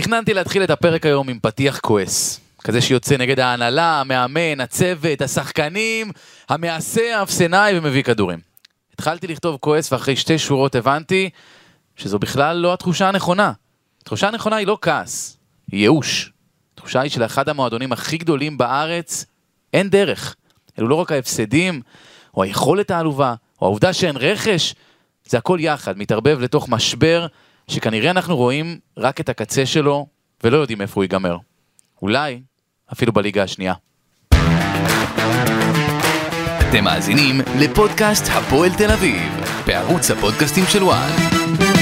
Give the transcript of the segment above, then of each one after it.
תכננתי להתחיל את הפרק היום עם פתיח כועס. כזה שיוצא נגד ההנהלה, המאמן, הצוות, השחקנים, המעשה, האפסנאי ומביא כדורים. התחלתי לכתוב כועס ואחרי שתי שורות הבנתי שזו בכלל לא התחושה הנכונה. התחושה הנכונה היא לא כעס, היא ייאוש. התחושה היא שלאחד המועדונים הכי גדולים בארץ אין דרך. אלו לא רק ההפסדים, או היכולת העלובה, או העובדה שאין רכש, זה הכל יחד, מתערבב לתוך משבר שכנראה אנחנו רואים רק את הקצה שלו ולא יודעים איפה הוא ייגמר. אולי אפילו בליגה השנייה. אתם מאזינים לפודקאסט הפועל תל אביב, בערוץ הפודקאסטים של וואן.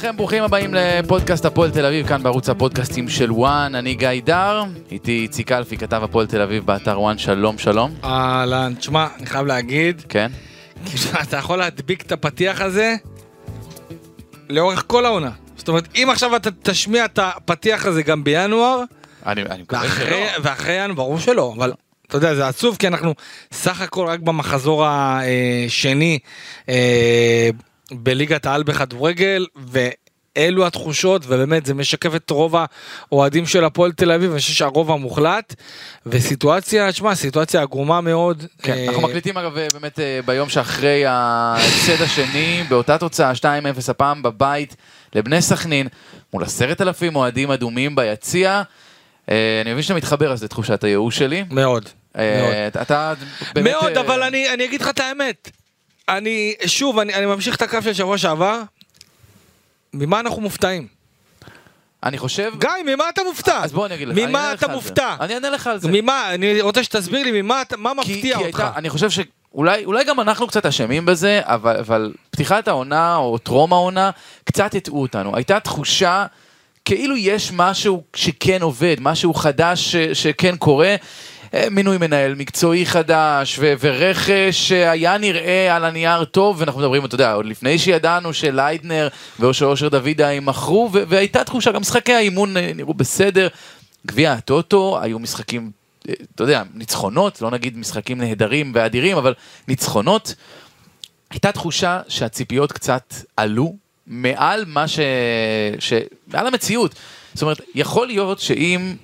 לכם, ברוכים הבאים לפודקאסט הפועל תל אביב, כאן בערוץ הפודקאסטים של וואן, אני גיא דר, איתי איציק אלפי, כתב הפועל תל אביב באתר וואן, שלום שלום. אהלן, תשמע, אני חייב להגיד, כן? כאילו, אתה יכול להדביק את הפתיח הזה לאורך כל העונה. זאת אומרת, אם עכשיו אתה תשמיע את הפתיח הזה גם בינואר, אני, אני מקווה ואחרי, שלא. ואחרי ינואר, ברור שלא, אבל אתה יודע, זה עצוב כי אנחנו סך הכל רק במחזור השני אה, בליגת העל בכדורגל, ואלו התחושות, ובאמת זה משקף את רוב האוהדים של הפועל תל אביב, אני חושב שהרוב המוחלט, וסיטואציה, תשמע, סיטואציה עגומה מאוד. כן, אה, אנחנו מקליטים אגב באמת אה, ביום שאחרי ההפסד השני, באותה תוצאה 2-0 הפעם בבית לבני סכנין, מול עשרת אלפים אוהדים אדומים ביציע. אה, אני מבין שאתה מתחבר אז לתחושת הייאוש שלי. מאוד. אה, מאוד. אתה- באמת... מאוד, אה, אבל אני, אני אגיד לך את האמת. אני, שוב, אני, אני ממשיך את הקו של שבוע שעבר. ממה אנחנו מופתעים? אני חושב... גיא, ממה אתה מופתע? אז בוא אני אגיד לך. ממה אתה. מופתע? אני אענה לך על זה. ממה? אני רוצה שתסביר לי ממה אתה- מה מפתיע כי אותך. הייתה- אני חושב שאולי אולי גם אנחנו קצת אשמים בזה, אבל, אבל פתיחת העונה או טרום העונה קצת הטעו אותנו. הייתה תחושה כאילו יש משהו שכן עובד, משהו חדש ש, שכן קורה. אה, מינוי מנהל מקצועי חדש ו- ורכש שהיה נראה על הנייר טוב ואנחנו מדברים, אתה יודע, עוד לפני שידענו שליידנר ואושר אושר דוידה יימכרו ו- והייתה תחושה, גם משחקי האימון אה, נראו בסדר. גביע הטוטו היו משחקים, אה, אתה יודע, ניצחונות, לא נגיד משחקים נהדרים ואדירים, אבל ניצחונות. הייתה תחושה שהציפיות קצת עלו מעל מה ש... ש... מעל המציאות. זאת אומרת, יכול להיות שאם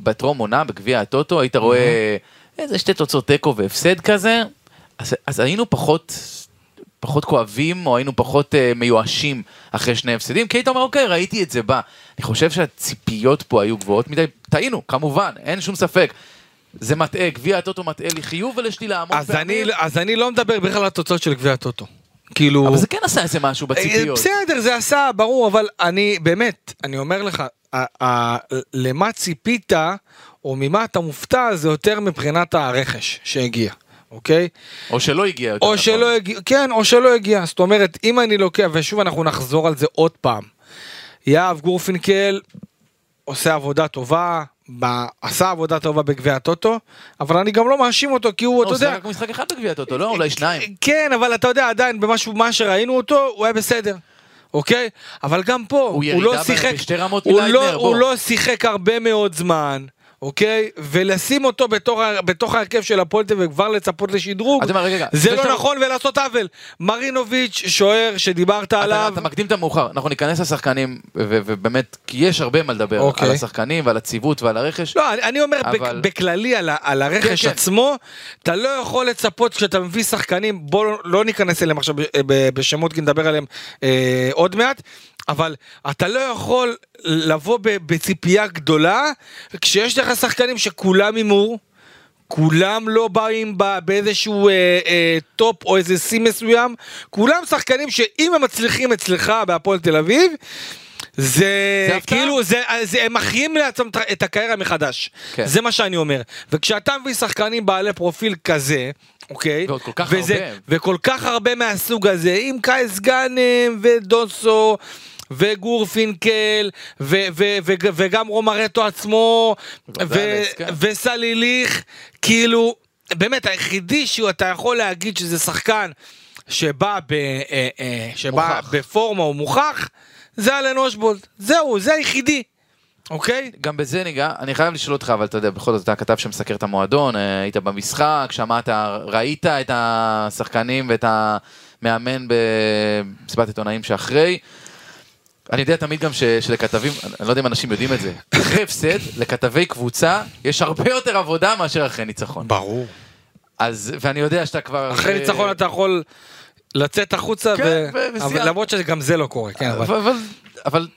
בטרום עונה, בגביע הטוטו, היית רואה איזה שתי תוצאות תיקו והפסד כזה, אז, אז היינו פחות... פחות כואבים או היינו פחות uh, מיואשים אחרי שני הפסדים כי היית אומר אוקיי ראיתי את זה בא. אני חושב שהציפיות פה היו גבוהות מדי טעינו כמובן אין שום ספק. זה מטעה גביע הטוטו מטעה לחיוב ולשלילה המון אז אני, פעמים. אז אני לא מדבר בכלל על התוצאות של גביע הטוטו. כאילו... אבל זה כן עשה איזה משהו בציפיות. אה, בסדר, זה עשה, ברור, אבל אני, באמת, אני אומר לך, למה ציפית, או ממה אתה מופתע, זה יותר מבחינת הרכש שהגיע, אוקיי? או שלא הגיע יותר או נכון. שלא הגיע, כן, או שלא הגיע. זאת אומרת, אם אני לוקח, ושוב אנחנו נחזור על זה עוד פעם. יהב גורפינקל עושה עבודה טובה, עשה עבודה טובה בגביע הטוטו, אבל אני גם לא מאשים אותו, כי הוא, לא, אתה הוא יודע... שיחק רק משחק אחד בגביע הטוטו, לא? אולי שניים. כן, אבל אתה יודע, עדיין, במשהו, מה שראינו אותו, הוא היה בסדר. אוקיי? אבל גם פה, הוא, ירידה לא שיחק, הוא לא. הוא לא שיחק הרבה מאוד זמן, אוקיי? ולשים אותו בתוך, בתוך ההרכב של הפועל תל אביב וכבר לצפות לשדרוג, זה לא שאתה- נכון ולעשות עוול. מרינוביץ', שוער שדיברת אתה, עליו, אתה מקדים את המאוחר, אנחנו ניכנס לשחקנים, ובאמת, כי יש הרבה מה לדבר אוקיי. על השחקנים ועל הציוות ועל הרכש. לא, אני, אני אומר אבל-. בכללי על, על הרכש כן, כן, כן. עצמו, אתה לא יכול לצפות כשאתה מביא שחקנים, בוא לא, לא ניכנס אליהם עכשיו בשמות כי נדבר עליהם אה, עוד מעט, אבל אתה לא יכול לבוא בציפייה גדולה כשיש לך שחקנים שכולם הימור. כולם לא באים ב- באיזשהו אה, אה, טופ או איזה שיא מסוים, כולם שחקנים שאם הם מצליחים אצלך בהפועל תל אביב, זה, זה. כאילו, זה, זה, הם מחיים לעצמם את- הקריירה מחדש. כן. זה מה שאני אומר. וכשאתה מביא שחקנים בעלי פרופיל כזה, אוקיי? ועוד כל כך וזה, הרבה. וכל כך הרבה מהסוג הזה, עם קייס גאנם ודוסו. וגורפינקל ו- ו- ו- וגם רומרטו עצמו ודלס, כן. וסליליך כאילו באמת היחידי שאתה יכול להגיד שזה שחקן שבא, ב, אה, אה, שבא מוכח. בפורמה או מוכח זה אלן אושבולד זהו זה היחידי אוקיי? גם בזה ניגע, אני חייב לשאול אותך, אבל אתה יודע, בכל זאת אתה כתב שמסקר את המועדון, אה, היית במשחק, שמעת, ראית את השחקנים ואת המאמן במסיבת עיתונאים שאחרי. אני יודע תמיד גם ש, שלכתבים, אני לא יודע אם אנשים יודעים את זה, אחרי הפסד, לכתבי קבוצה, יש הרבה יותר עבודה מאשר אחרי ניצחון. ברור. אז, ואני יודע שאתה כבר... אחרי אה, ניצחון אתה יכול לצאת החוצה, כן, ו... אבל. למרות שגם זה לא קורה, כן, אבל... אבל, אבל, אבל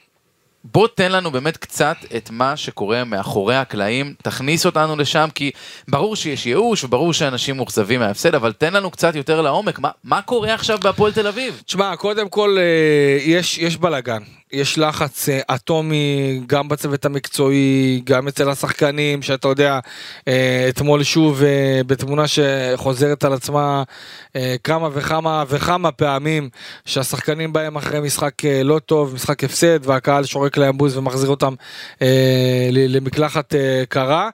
בוא תן לנו באמת קצת את מה שקורה מאחורי הקלעים, תכניס אותנו לשם, כי ברור שיש ייאוש וברור שאנשים מאוכזבים מההפסד, אבל תן לנו קצת יותר לעומק, מה, מה קורה עכשיו בהפועל תל אביב? תשמע, קודם כל אה, יש, יש בלאגן, יש לחץ אה, אטומי גם בצוות המקצועי, גם אצל השחקנים, שאתה יודע, אה, אתמול שוב אה, בתמונה שחוזרת על עצמה כמה וכמה וכמה פעמים, שהשחקנים בהם אחרי משחק לא טוב, משחק הפסד, והקהל שורק להם בוז ומחזיר אותם למקלחת קרה.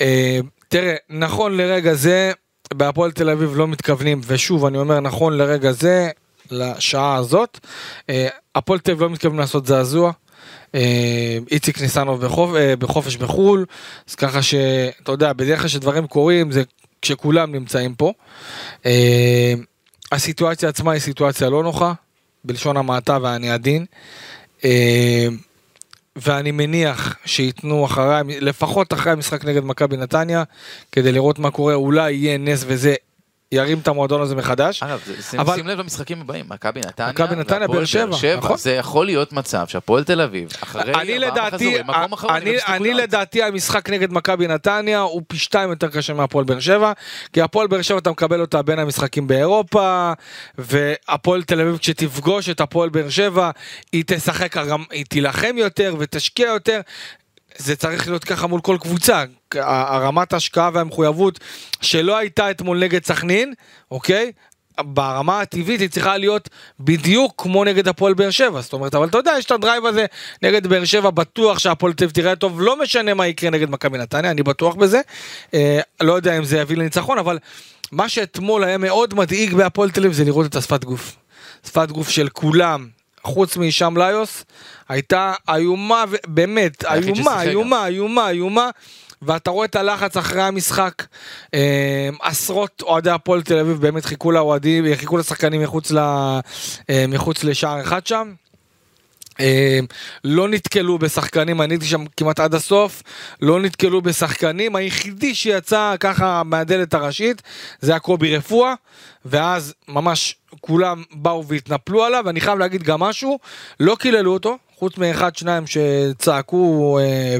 אה, תראה, נכון לרגע זה, בהפועל תל אביב לא מתכוונים, ושוב אני אומר נכון לרגע זה, לשעה הזאת, אה, הפועל תל אביב לא מתכוונים לעשות זעזוע. אה, איציק ניסנוב בחופ, אה, בחופש בחו"ל, אז ככה שאתה יודע, בדרך כלל שדברים קורים זה כשכולם נמצאים פה. הסיטואציה עצמה היא סיטואציה לא נוחה, בלשון המעטה ואני עדין. ואני מניח שייתנו אחרי, לפחות אחרי המשחק נגד מכבי נתניה, כדי לראות מה קורה, אולי יהיה נס וזה ירים את המועדון הזה מחדש. אגב, אבל- שים לב למשחקים הבאים, מכבי נתניה, מכבי נתניה, באר שבע, נכון. זה יכול להיות מצב שהפועל תל אביב, אחרי ארבעה לדעתי, מחזורים, מקום אחרון, אני, אני. לדעתי המשחק נגד מכבי נתניה הוא פי שתיים יותר קשה מהפועל באר שבע, כי הפועל באר שבע אתה מקבל אותה בין המשחקים באירופה, והפועל תל אביב כשתפגוש את הפועל באר שבע, היא תשחק, היא תילחם יותר ותשקיע יותר. זה צריך להיות ככה מול כל קבוצה, הרמת ההשקעה והמחויבות שלא הייתה אתמול נגד סכנין, אוקיי? ברמה הטבעית היא צריכה להיות בדיוק כמו נגד הפועל באר שבע, זאת אומרת, אבל אתה יודע, יש את הדרייב הזה נגד באר שבע, בטוח שהפועל תל תראה טוב, לא משנה מה יקרה נגד מכבי נתניה, אני בטוח בזה. אה, לא יודע אם זה יביא לניצחון, אבל מה שאתמול היה מאוד מדאיג בהפועל תל אביב זה לראות את השפת גוף. שפת גוף של כולם, חוץ מהישאם ליוס, הייתה איומה, באמת, איומה. איומה, איומה, איומה. ואתה רואה את הלחץ אחרי המשחק, אה, עשרות אוהדי הפועל תל אביב באמת חיכו לאוהדים, חיכו לשחקנים מחוץ, ל, אה, מחוץ לשער אחד שם. אה, לא נתקלו בשחקנים, אני הייתי שם כמעט עד הסוף, לא נתקלו בשחקנים, היחידי שיצא ככה מהדלת הראשית זה היה קובי רפואה, ואז ממש כולם באו והתנפלו עליו, ואני חייב להגיד גם משהו, לא קיללו אותו, חוץ מאחד שניים שצעקו אה,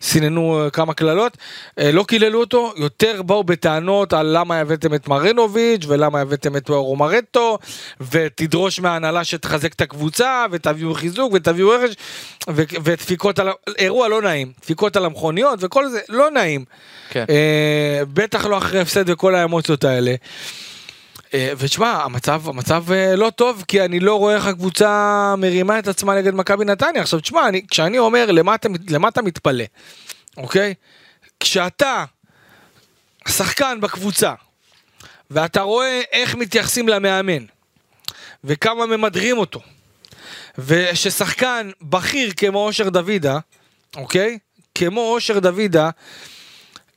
וסיננו אה, כמה קללות, אה, לא קיללו אותו, יותר באו בטענות על למה הבאתם את מרנוביץ' ולמה הבאתם את רומרטו, ותדרוש מההנהלה שתחזק את הקבוצה, ותביאו חיזוק ותביאו רכש, ו- ודפיקות על, אירוע לא נעים, דפיקות על המכוניות וכל זה, לא נעים. כן. אה, בטח לא אחרי הפסד וכל האמוציות האלה. אה, ותשמע, המצב, המצב אה, לא טוב, כי אני לא רואה איך הקבוצה מרימה את עצמה נגד מכבי נתניה. עכשיו, תשמע, אני, כשאני אומר למה למה אתה מתפלא, אוקיי? כשאתה שחקן בקבוצה, ואתה רואה איך מתייחסים למאמן, וכמה ממדרים אותו, וששחקן בכיר כמו אושר דוידה, אוקיי? כמו אושר דוידה,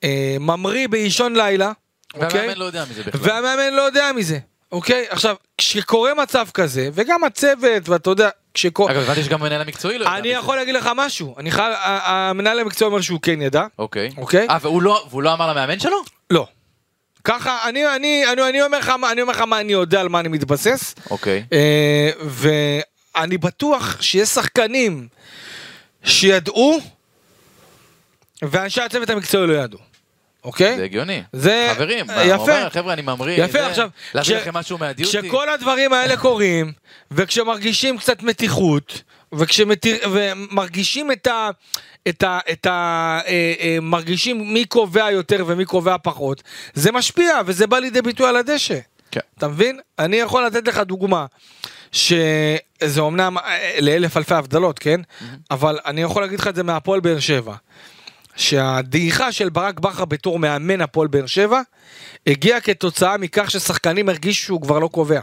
אה, ממריא באישון לילה? והמאמן לא יודע מזה בכלל. והמאמן לא יודע מזה, אוקיי? עכשיו, כשקורה מצב כזה, וגם הצוות, ואתה יודע, כשקורה... אגב, הבנתי שגם המנהל המקצועי לא יודע אני. יכול להגיד לך משהו, אני חייב, המנהל המקצוע אומר שהוא כן ידע, אוקיי. אוקיי? אה, והוא לא- והוא לא אמר למאמן שלו? לא. ככה, אני, אני, אני, אני אומר לך, אני אומר לך מה אני יודע, על מה אני מתבסס, אוקיי. אה, ואני בטוח שיש שחקנים שידעו, ואנשי הצוות המקצועי לא ידעו, אוקיי? זה הגיוני. זה- חברים, יפה. הוא אומר, חבר'ה, אני ממריא. יפה, זה, עכשיו, להביא כש- לכם משהו מהדיוטי. כשכל הדברים האלה קורים, וכשמרגישים קצת מתיחות, וכשמתיר- ומרגישים את ה... את ה... את ה... אה, אה, מרגישים מי קובע יותר ומי קובע פחות, זה משפיע וזה בא לידי ביטוי על הדשא. כן. אתה מבין? אני יכול לתת לך דוגמה, שזה אומנם אה, לאלף אלפי הבדלות, כן? אבל אני יכול להגיד לך את זה מהפועל באר שבע. שהדעיכה של ברק בכר בתור מאמן הפועל באר שבע הגיעה כתוצאה מכך ששחקנים הרגישו שהוא כבר לא קובע.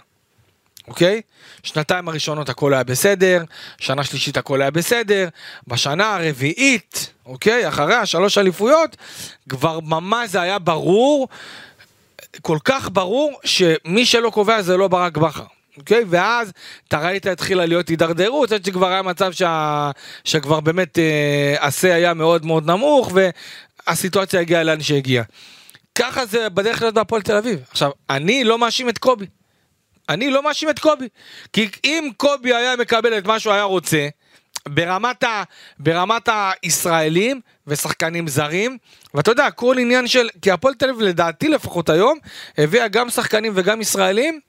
אוקיי? שנתיים הראשונות הכל היה בסדר, שנה שלישית הכל היה בסדר, בשנה הרביעית, אוקיי? אחרי השלוש אליפויות, כבר ממש זה היה ברור, כל כך ברור, שמי שלא קובע זה לא ברק בכר. אוקיי? ואז אתה ראית התחילה להיות הידרדרות, עד שכבר היה מצב שה... שכבר באמת אה, השיא היה מאוד מאוד נמוך והסיטואציה הגיעה לאן שהגיעה. ככה זה בדרך כלל בהפועל תל אביב. עכשיו, אני לא מאשים את קובי. אני לא מאשים את קובי. כי אם קובי היה מקבל את מה שהוא היה רוצה, ברמת, ה, ברמת הישראלים ושחקנים זרים, ואתה יודע, כל עניין של, כי הפועל תל אביב לדעתי לפחות היום, הביאה גם שחקנים וגם ישראלים,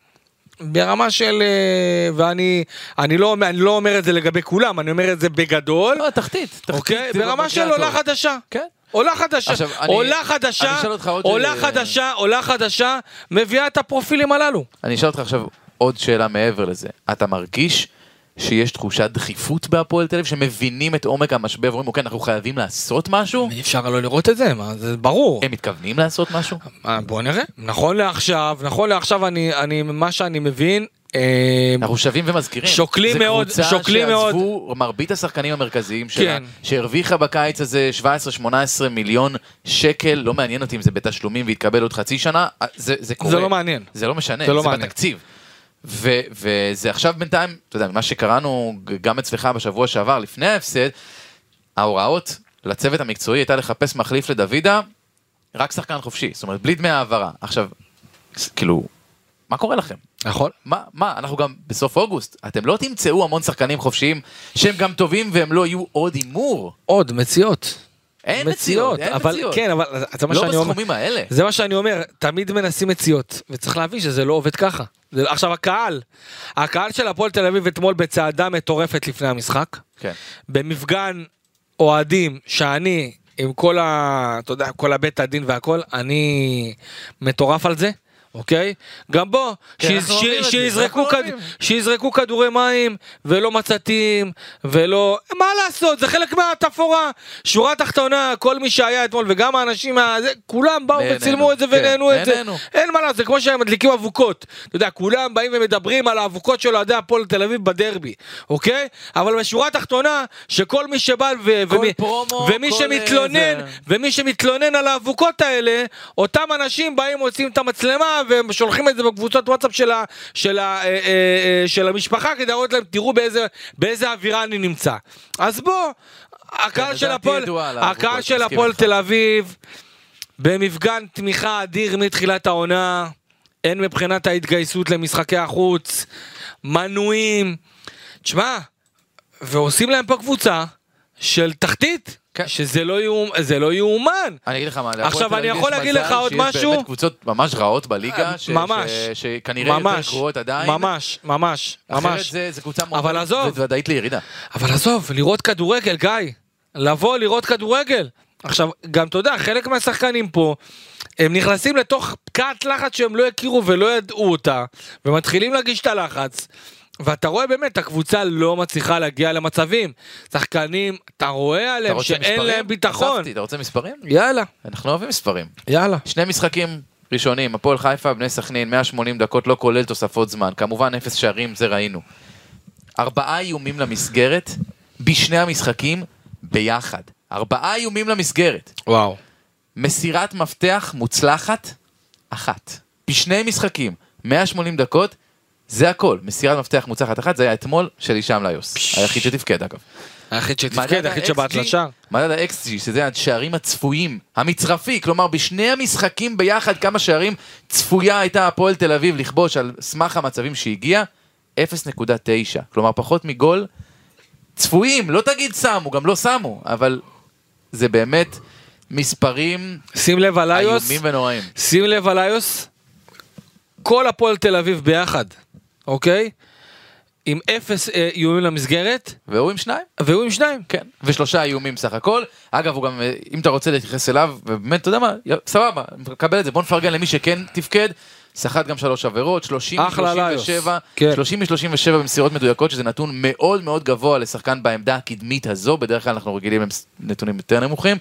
ברמה של, אה, ואני אני לא, אני לא אומר את זה לגבי כולם, אני אומר את זה בגדול, לא, תחתית, תחתית. אוקיי? זה ברמה של עולה. חדשה. כן. עולה חדשה, עכשיו, אני- עולה חדשה, אני אותך עוד, עולה אה, חדשה, עולה חדשה, מביאה את הפרופילים הללו. אני אשאל אותך עכשיו עוד שאלה מעבר לזה. אתה מרגיש שיש תחושת דחיפות בהפועל תל אביב, שמבינים את עומק המשבר ואומרים, אוקיי, אנחנו חייבים לעשות משהו? אי אפשר לא לראות את זה, מה, זה ברור. הם מתכוונים לעשות משהו? אה, בוא נראה. נכון לעכשיו, נכון לעכשיו אני, אני, מה שאני מבין, אה, אנחנו שבים ומזכירים. שוקלים מאוד, שוקלים מאוד. זה קבוצה שעזבו מרבית השחקנים המרכזיים שלה, כן. שהרוויחה בקיץ הזה 17-18 מיליון שקל, לא מעניין אותי אם זה בתשלומים ויתקבל עוד חצי שנה, אה, זה, זה קורה. זה לא מעניין. זה לא משנה, זה לא זה מעניין. בתקציב. ו- וזה עכשיו בינתיים, אתה יודע, ממה שקראנו גם אצלך בשבוע שעבר, לפני ההפסד, ההוראות לצוות המקצועי הייתה לחפש מחליף לדוידה, רק שחקן חופשי, זאת אומרת, בלי דמי העברה. עכשיו, כאילו, מה קורה לכם? נכון. מה, מה, אנחנו גם בסוף אוגוסט, אתם לא תמצאו המון שחקנים חופשיים שהם גם טובים והם לא יהיו עוד הימור. עוד מציאות. אין מציאות, אין אבל מציאות. כן, אבל זה מה לא שאני אומר. בסכומים האלה. זה מה שאני אומר, תמיד מנסים מציאות, וצריך להבין שזה לא עובד ככה. זה, עכשיו הקהל, הקהל של הפועל תל אביב אתמול בצעדה מטורפת לפני המשחק, כן. במפגן אוהדים שאני, עם כל ה... אתה יודע, כל הבית הדין והכל, אני מטורף על זה. אוקיי? גם בוא, כן, ש- ש- זה, שיזרקו אנחנו כד-. שיזרקו כדורי מים ולא מצתים ולא מה לעשות זה חלק מהתפאורה שורה תחתונה כל מי שהיה אתמול וגם האנשים מה- זה, כולם באו נהנינו, וצילמו את זה כן, ונהנו את זה נהנינו. אין מה לעשות זה כמו שהם מדליקים אבוקות אתה יודע כולם באים ומדברים על האבוקות של אוהדי הפועל תל אביב בדרבי אוקיי אבל בשורה התחתונה שכל מי שבא ו- ומי- פרומו, ומי שמתלונן זה. ומי שמתלונן על האבוקות האלה, אותם אנשים באים מוצאים את המצלמה ושולחים את זה בקבוצות וואטסאפ של, ה, של, ה, אה, אה, אה, של המשפחה כדי להראות להם תראו באיזה, באיזה אווירה אני נמצא. אז בוא, הקהל כן, של הפועל, הקהל של הפועל. תל אביב במפגן תמיכה אדיר מתחילת העונה, הן מבחינת ההתגייסות למשחקי החוץ, מנויים, תשמע, ועושים להם פה קבוצה של תחתית, כן. שזה לא זה לא יאומן. אני אגיד לך מה, עכשיו, אני יכול להגיד לך עוד שיש משהו? באמת קבוצות ממש רעות בליגה, ש- ממש. ש- שכנראה יותר גרועות עדיין. ממש, ממש, אחרת ממש. זה, זה קבוצה אבל מאוד עזוב. ודאית לירידה. אבל עזוב, לראות כדורגל, גיא. לבוא לראות כדורגל. עכשיו, גם אתה יודע, חלק מהשחקנים פה, הם נכנסים לתוך פקעת לחץ שהם לא הכירו ולא ידעו אותה, ומתחילים להגיש את הלחץ. ואתה רואה באמת, הקבוצה לא מצליחה להגיע למצבים. שחקנים, אתה רואה עליהם שאין מספרים? להם ביטחון. אתה רוצה מספרים? יאללה, אנחנו אוהבים מספרים. יאללה. שני משחקים ראשונים, הפועל חיפה, בני סכנין, 180 דקות, לא כולל תוספות זמן. כמובן, אפס שערים, זה ראינו. ארבעה איומים למסגרת, בשני המשחקים, ביחד. ארבעה איומים למסגרת. וואו. מסירת מפתח מוצלחת, אחת. בשני משחקים, 180 דקות, זה הכל. מסירת מפתח מוצלחת אחת, זה היה אתמול של הישאם ליוס. היחיד שתפקד אגב. היחיד שתפקד, היחיד שבעט לשער. מדד ה-XG, שזה השערים הצפויים, המצרפי, כלומר בשני המשחקים ביחד כמה שערים צפויה הייתה הפועל תל אביב לכבוש על סמך המצבים שהגיע, 0.9, כלומר פחות מגול צפויים, לא תגיד שמו, גם לא שמו, אבל זה באמת מספרים שים לב על. איומים ונוראים. שים לב על איוס, כל הפועל תל אביב ביחד, אוקיי? עם אפס אה, איומים למסגרת, והוא עם שניים? והוא עם שניים. כן. ושלושה איומים סך הכל. אגב, הוא גם, אה, אם אתה רוצה להתייחס אליו, ובאמת, אתה יודע מה, סבבה, מקבל את זה. בוא נפרגן למי שכן תפקד. סחט גם שלוש עבירות, 30 אחלה מ-37, ליוס. כן. 30 מ-37 במסירות מדויקות, שזה נתון מאוד מאוד גבוה לשחקן בעמדה הקדמית הזו, בדרך כלל אנחנו רגילים לנתונים יותר נמוכים.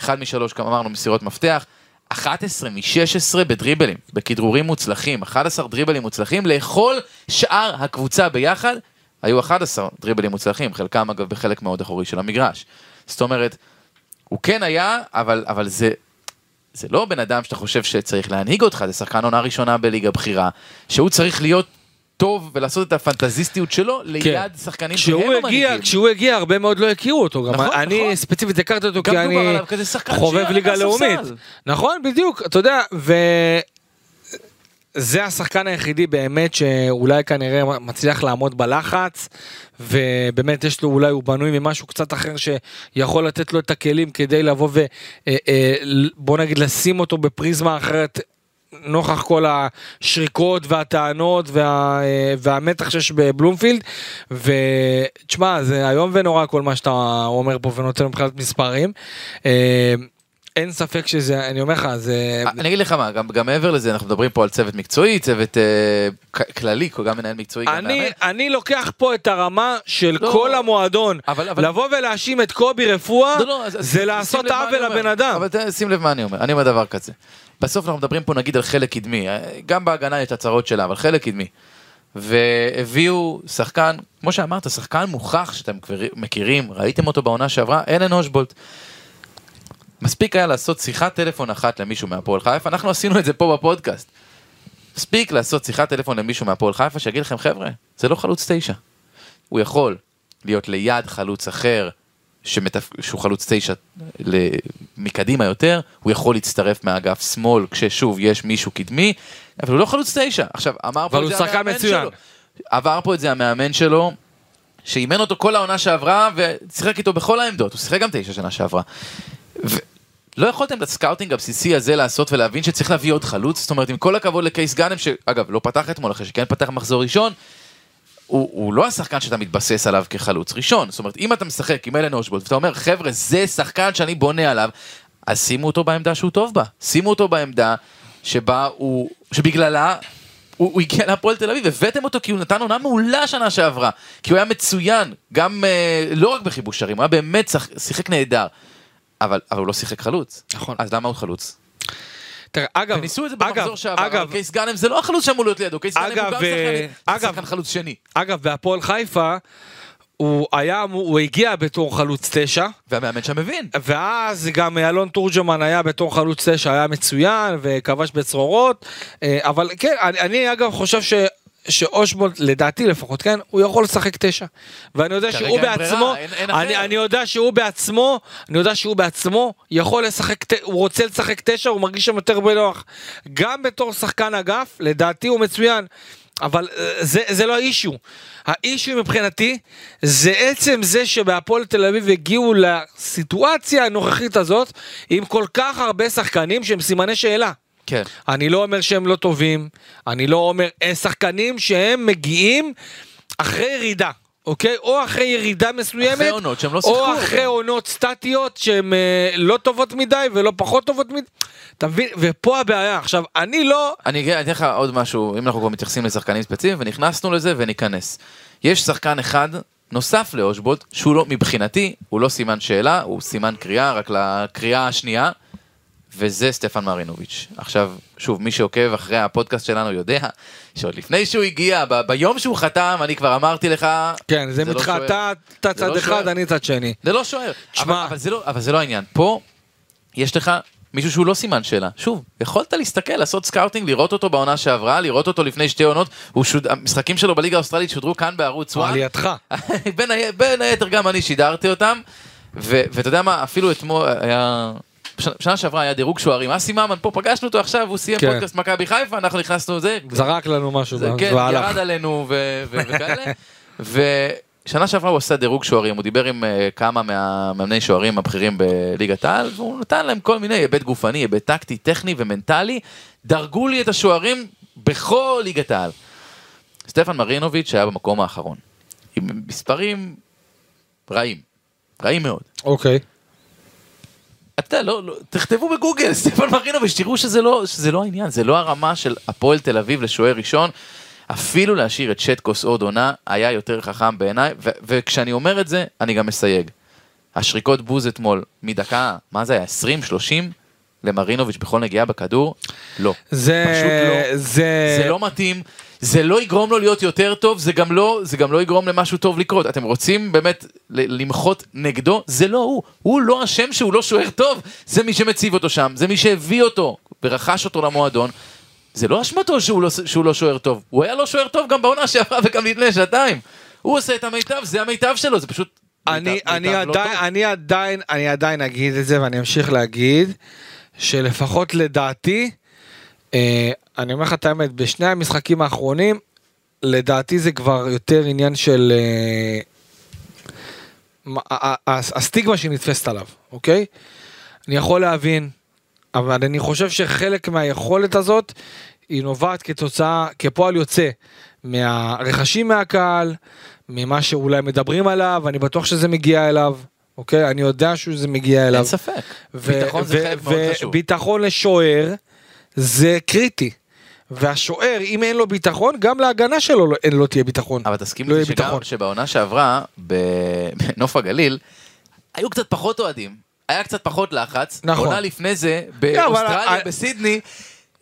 אחד משלוש, כמו אמרנו, מסירות מפתח. 11 מ-16 בדריבלים, בכדרורים מוצלחים, 11 דריבלים מוצלחים לכל שאר הקבוצה ביחד, היו 11 דריבלים מוצלחים, חלקם אגב בחלק מאוד אחורי של המגרש. זאת אומרת, הוא כן היה, אבל, אבל זה, זה לא בן אדם שאתה חושב שצריך להנהיג אותך, זה שחקן עונה ראשונה בליגה בכירה, שהוא צריך להיות טוב ולעשות את הפנטזיסטיות שלו ליד כן. שחקנים שהם הגיע, המנהיגים. כשהוא הגיע הרבה מאוד לא הכירו אותו, גם נכון, אני נכון. ספציפית הכרתי אותו כי אני חובב ליגה. לאומית. נכון, בדיוק, אתה יודע, וזה השחקן היחידי באמת שאולי כנראה מצליח לעמוד בלחץ, ובאמת יש לו, אולי הוא בנוי ממשהו קצת אחר שיכול לתת לו את הכלים כדי לבוא ובוא נגיד לשים אותו בפריזמה אחרת. נוכח כל השריקות והטענות וה, אה, והמתח שיש בבלומפילד ותשמע זה איום ונורא כל מה שאתה אומר פה ונותן מבחינת מספרים. אה, אין ספק שזה אני אומר לך זה אני אגיד לך מה, גם, גם מעבר לזה, אנחנו מדברים פה על צוות מקצועי, צוות אה, כללי, גם מנהל מקצועי, גם מאמן. אני לוקח פה את הרמה של לא, כל המועדון, אבל- אבל- לבוא ולהאשים את קובי רפואה, לא, לא, זה לעשות עוול. לבן אדם. אבל שים לב מה אני אומר, אני אומר דבר כזה. בסוף אנחנו מדברים פה נגיד על חלק קדמי, אה, גם בהגנה יש את הצרות שלה, אבל חלק קדמי. והביאו שחקן, כמו שאמרת, שחקן מוכח שאתם מכירים, ראיתם אותו בעונה שעברה, אלן אושבולט. מספיק היה לעשות שיחת טלפון אחת למישהו מהפועל חיפה, אנחנו עשינו את זה פה בפודקאסט. מספיק לעשות שיחת טלפון למישהו מהפועל חיפה שיגיד לכם חבר'ה, זה לא חלוץ תשע. הוא יכול להיות ליד חלוץ אחר שמתפ... שהוא חלוץ תשע ל... מקדימה יותר, הוא יכול להצטרף מאגף שמאל כששוב יש מישהו קדמי, אבל הוא לא חלוץ תשע. עכשיו, אמר פה את זה המאמן מצוין. שלו. עבר פה את זה המאמן שלו, שאימן אותו כל העונה שעברה ושיחק איתו בכל העמדות, הוא שיחק גם תשע שנה שעברה. ו... לא יכולתם את ה scouting הבסיסי הזה לעשות ולהבין שצריך להביא עוד חלוץ? זאת אומרת, עם כל הכבוד לקייס גאנם, שאגב, לא פתח אתמול אחרי שכן פתח מחזור ראשון, הוא, הוא לא השחקן שאתה מתבסס עליו כחלוץ ראשון. זאת אומרת, אם אתה משחק עם אלן אוז'בולט ואתה אומר, חבר'ה, זה שחקן שאני בונה עליו, אז שימו אותו בעמדה שהוא טוב בה. שימו אותו בעמדה שבה הוא, שבגללה הוא, הוא הגיע להפועל תל אביב, הבאתם אותו כי הוא נתן עונה מעולה שנה שעברה. כי הוא היה מצוין, גם אה, לא רק בחיבוש שערים, הוא היה באמת שיחק נהדר. אבל, אבל הוא לא שיחק חלוץ. נכון. אז למה הוא חלוץ? תראה, אגב, וניסו את זה במחזור שעבר, אגב, אבל קייס גאנם זה לא החלוץ שאמור להיות לידו, קייס גאנם הוא גם אה, שחקן- אגב, שחקן חלוץ שני. אגב, בהפועל חיפה, הוא היה, הוא הגיע בתור חלוץ תשע, והמאמן שם מבין. ואז גם אלון תורג'מן היה בתור חלוץ תשע, היה מצוין, וכבש בצרורות, אה, אבל כן, אני, אני אגב חושב ש... שאושבולט, לדעתי לפחות, כן, הוא יכול לשחק תשע. ואני יודע שהוא אין ברירה, בעצמו, אין- אין אני. אני יודע שהוא בעצמו, אני יודע שהוא בעצמו יכול לשחק, הוא רוצה לשחק תשע, הוא מרגיש שם יותר בנוח. גם בתור שחקן אגף, לדעתי הוא מצוין. אבל אה, זה, זה לא האישו. האישו מבחינתי זה עצם זה שבהפועל תל אביב הגיעו לסיטואציה הנוכחית הזאת עם כל כך הרבה שחקנים שהם סימני שאלה. כן. אני לא אומר שהם לא טובים, אני לא אומר, אה, שחקנים שהם מגיעים אחרי ירידה. אוקיי? או אחרי ירידה מסוימת, אחרי עונות שהם לא שיחקו. או אחרי עונות סטטיות שהן אה, לא טובות מדי ולא פחות טובות מדי. אתה מבין? ופה הבעיה. עכשיו, אני לא... אני אתן לך עוד משהו, אם אנחנו כבר מתייחסים לשחקנים ספציפיים, ונכנסנו לזה וניכנס. יש שחקן אחד נוסף לאושבולט, שהוא לא, מבחינתי, הוא לא סימן שאלה, הוא סימן קריאה, רק לקריאה השנייה, וזה סטפן מרינוביץ'. עכשיו, שוב, מי שעוקב אחרי הפודקאסט שלנו יודע שעוד לפני שהוא הגיע, ב- ביום שהוא חתם, אני כבר אמרתי לך, כן, זה לא מתח... שוער. אתה אתה זה צד לא אחד, שוער. אני צד שני. זה לא שוער. שמע. אבל, אבל, זה לא, אבל זה לא העניין. פה יש לך מישהו שהוא לא סימן שאלה. שוב, יכולת להסתכל, לעשות scouting, לראות אותו בעונה שעברה, לראות אותו לפני שתי עונות. שוד... המשחקים שלו בליגה האוסטרלית שודרו כאן בערוץ על 1. ידך. בין. בין היתר גם אני שידרתי אותם. ואתה יודע מה, אפילו אתמול היה... בשנה שעברה היה דירוג שוערים, אסי ממן פה פגשנו אותו עכשיו, הוא סיים כן. פודקאסט מכבי חיפה, אנחנו נכנסנו לזה, זרק לנו משהו כן. ירד עלינו וכאלה. ושנה שעברה הוא עשה דירוג שוערים, הוא דיבר עם אה, כמה מהמאמני שוערים הבכירים בליגת העל, והוא נתן להם כל מיני היבט גופני, היבט טקטי, טכני ומנטלי. דרגו לי את השוערים בכל ליגת העל. סטפן מרינוביץ' היה במקום האחרון. עם מספרים רעים. רעים מאוד. אוקיי. אתה לא, לא, תכתבו בגוגל, סטפן מרינוביץ', תראו שזה לא, שזה לא העניין, זה לא הרמה של הפועל תל אביב לשוער ראשון. אפילו להשאיר את שטקוס עוד עונה היה יותר חכם בעיניי, ו- וכשאני אומר את זה, אני גם מסייג. השריקות בוז אתמול, מדקה, מה זה היה, 20, 30? למרינוביץ' בכל נגיעה בכדור? לא. זה, פשוט לא. זה, זה לא מתאים, זה לא יגרום לו להיות יותר טוב, זה גם לא, זה גם לא יגרום למשהו טוב לקרות. אתם רוצים באמת למחות נגדו? זה לא הוא. הוא לא אשם שהוא לא שוער טוב, זה מי שמציב אותו שם, זה מי שהביא אותו ורכש אותו למועדון. זה לא אשמתו שהוא לא, שהוא לא שוער טוב, הוא היה לא שוער טוב גם בעונה שעברה וגם לפני שנתיים. הוא עושה את המיטב, זה המיטב שלו, זה פשוט... אני, מיטב- אני, מיטב לא עדיין, טוב. אני עדיין, אני עדיין אגיד את זה ואני אמשיך להגיד, שלפחות לדעתי, אה, אני אומר לך את האמת, בשני המשחקים האחרונים, לדעתי זה כבר יותר עניין של אה, הסטיגמה שנתפסת עליו, אוקיי? אני יכול להבין, אבל אני חושב שחלק מהיכולת הזאת היא נובעת כתוצאה, כפועל יוצא מהרכשים מהקהל, ממה שאולי מדברים עליו, אני בטוח שזה מגיע אליו, אוקיי? אני יודע שזה מגיע אליו. אין ספק. ביטחון זה חלק מאוד חשוב. וביטחון לשוער זה קריטי. והשוער, אם אין לו ביטחון, גם להגנה שלו לא- אין לא תהיה ביטחון. אבל תסכים לא שגם. שבעונה שעברה, בנוף הגליל, היו קצת פחות אוהדים, היה קצת פחות לחץ. נכון. עונה לפני זה, באוסטרליה, אבל- בסידני,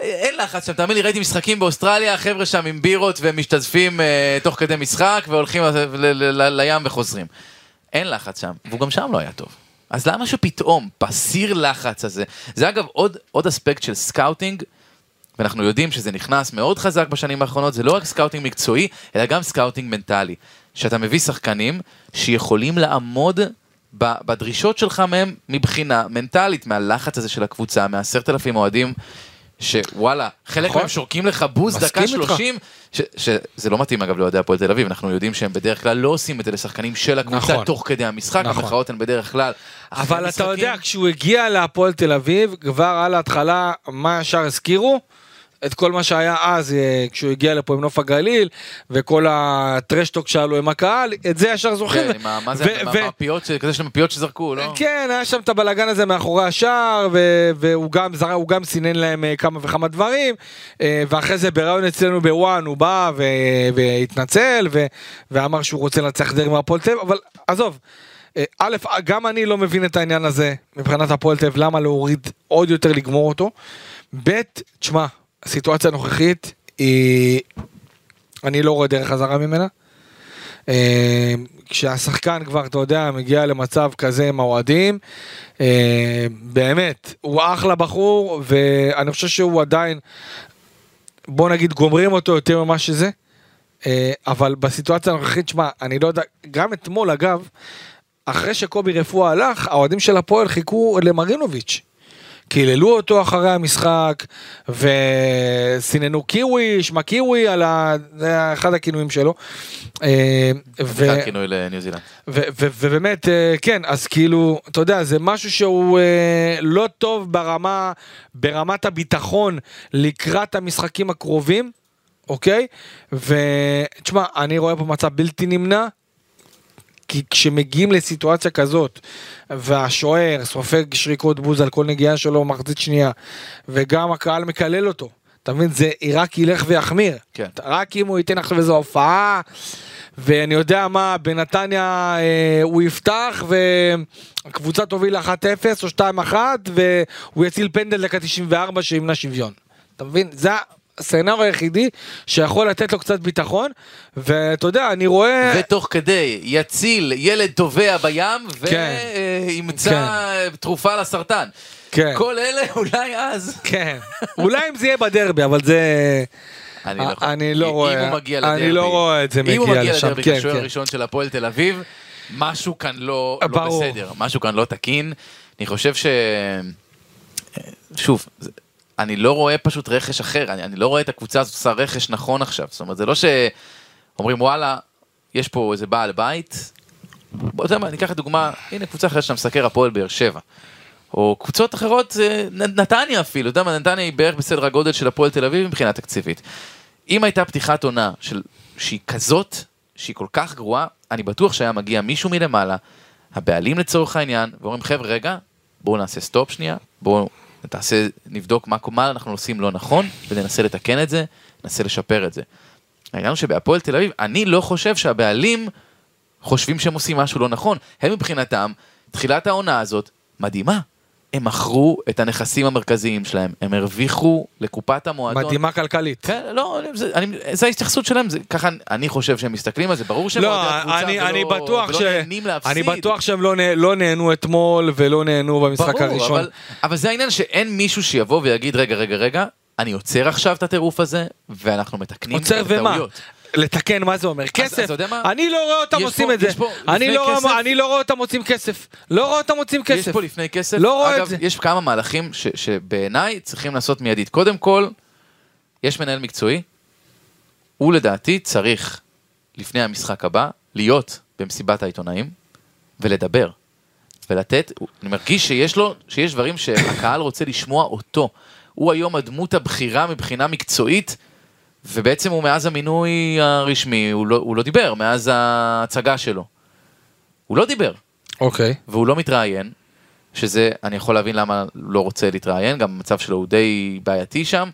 אין לחץ שם, תאמין לי, ראיתי משחקים באוסטרליה, החבר'ה שם עם בירות ומשתזפים אה, תוך כדי משחק והולכים ל- ל- ל- לים וחוזרים. אין לחץ שם, והוא גם שם לא היה טוב. אז למה שפתאום, בסיר לחץ הזה, זה אגב עוד, עוד אספקט של scouting, ואנחנו יודעים שזה נכנס מאוד חזק בשנים האחרונות, זה לא רק scouting מקצועי, אלא גם scouting מנטלי. שאתה מביא שחקנים שיכולים לעמוד בדרישות שלך מהם מבחינה מנטלית, מהלחץ הזה של הקבוצה, מעשרת אלפים אוהדים, שוואלה, חלק נכון. מהם שורקים לך בוז דקה. שלושים, שזה לא מתאים אגב לאוהדי הפועל תל אביב, אנחנו יודעים שהם בדרך כלל לא עושים את זה לשחקנים של הקבוצה נכון. תוך כדי המשחק, נכון. המחאות הן בדרך כלל. אבל אתה משחקים. יודע, כשהוא הגיע להפועל תל אביב, כבר על ההתחלה, מה ישר הזכירו? את כל מה שהיה אז, אה, כשהוא הגיע לפה עם נוף הגליל, וכל הטרשטוק שהיה לו עם הקהל, את זה ישר זוכרים. כן, מה זה, ו- עם ו- המפיות, ש- כזה של המפיות שזרקו, לא? כן, היה שם את הבלגן הזה מאחורי השער, והוא גם זרק, הוא גם סינן להם אה, כמה וכמה דברים, אה, ואחרי זה בראיון אצלנו בוואן הוא בא והתנצל, ואמר שהוא רוצה לנצח דרך מהפועל תל אביב, אבל עזוב. א', גם אני לא מבין את העניין הזה מבחינת הפועל תל אביב, למה להוריד עוד יותר לגמור אותו. ב', תשמע, הסיטואציה הנוכחית היא... אני לא רואה דרך חזרה ממנה. אה, כשהשחקן כבר, אתה יודע, מגיע למצב כזה עם האוהדים, אה, באמת, הוא אחלה בחור, ואני חושב שהוא עדיין, בוא נגיד, גומרים אותו יותר ממה שזה. אה, אבל בסיטואציה הנוכחית, שמע, אני לא יודע, גם אתמול, אגב, אחרי שקובי רפואה הלך, האוהדים של הפועל חיכו למרינוביץ'. קיללו אותו אחרי המשחק, וסיננו קיווי, שמע קיווי, על ה... זה אחד הכינויים שלו. אה, ו... אחד כינוי לניו זילנד. ובאמת, אה, כן, אז כאילו, אתה יודע, זה משהו שהוא אה, לא טוב ברמה, ברמת הביטחון לקראת המשחקים הקרובים, אוקיי? ותשמע, אני רואה פה מצב בלתי נמנע, כי כשמגיעים לסיטואציה כזאת, והשוער סופג שריקות בוז על כל נגיעה שלו במחצית שנייה, וגם הקהל מקלל אותו, אתה מבין? זה רק ילך ויחמיר. כן. רק אם הוא ייתן עכשיו איזו הופעה, ואני יודע מה, בנתניה אה, הוא יפתח, והקבוצה תוביל 1-0 או 2-1, והוא יציל פנדל דקה 94 שימנע שוויון. אתה מבין? זה הסצנריו היחידי שיכול לתת לו קצת ביטחון, ואתה יודע, אני רואה... ותוך כדי יציל ילד טובע בים כן. וימצא תרופה לסרטן. כן. כל אלה אולי אז. כן, אולי אם זה יהיה בדרבי, אבל זה... אני לא. אני לא אם רואה- הוא מגיע אני לא רואה את זה אם הוא מגיע מגיע לשם, לדרבי כן, כשוער כן. הראשון של הפועל תל אביב, משהו כאן לא, לא. בסדר, משהו כאן לא תקין. אני חושב ש... שוב, זה- אני לא רואה פשוט רכש אחר, אני, אני לא רואה את הקבוצה הזאת עושה רכש נכון עכשיו. זאת אומרת, זה לא שאומרים וואלה, יש פה איזה בעל בית, בוא יודע מה, אני אקח דוגמה, הנה קבוצה אחרת שאתה מסקר, הפועל באר שבע. או קבוצות אחרות, אה, נתניה אפילו, אתה יודע מה, נתניה היא בערך בסדר הגודל של הפועל תל אביב מבחינה תקציבית. אם הייתה פתיחת עונה של, שהיא כזאת, שהיא כל כך גרועה, אני בטוח שהיה מגיע מישהו מלמעלה, הבעלים לצורך העניין, ואומרים חבר'ה רגע, בואו נעשה סטופ שנייה, בואו תעשה, נבדוק מה, מה אנחנו עושים לא נכון, וננסה לתקן את זה, ננסה לשפר את זה. העניין הוא שבהפועל תל אביב, אני לא חושב שהבעלים חושבים שהם עושים משהו לא נכון. הם מבחינתם, תחילת העונה הזאת, מדהימה. הם מכרו את הנכסים המרכזיים שלהם, הם הרוויחו לקופת המועדון. מדהימה כלכלית. כן, לא, זה, אני, זה ההתייחסות שלהם, זה, ככה אני חושב שהם מסתכלים על זה, ברור שהם לא, אני, ולא, אני בטוח ולא ש... נהנים להפסיד. אני בטוח שהם לא, נה... לא נהנו אתמול ולא נהנו במשחק ברור, הראשון. אבל, אבל זה העניין שאין מישהו שיבוא ויגיד, רגע, רגע, רגע, אני עוצר עכשיו את הטירוף הזה, ואנחנו מתקנים עוצר את ומה? לתקן מה זה אומר כסף? אני לא רואה אותם יש עושים את זה יש אני לא רואה- אני לא רואה אותם מוצאים כסף לא רואה אותם מוצאים יש כסף פה לפני כסף, לא רואה את אגב, זה. יש כמה מהלכים שבעיניי צריכים לעשות מיידית. קודם כל, יש מנהל מקצועי, הוא לדעתי צריך, לפני המשחק הבא, להיות במסיבת העיתונאים ולדבר. ולתת, אני מרגיש שיש לו, שיש דברים שהקהל רוצה לשמוע אותו. הוא היום הדמות הבכירה מבחינה מקצועית, ובעצם הוא מאז המינוי הרשמי, הוא לא, הוא לא דיבר, מאז ההצגה שלו. הוא לא דיבר. אוקיי והוא לא מתראיין, שזה, אני יכול להבין למה לא רוצה להתראיין, גם המצב שלו הוא די בעייתי שם,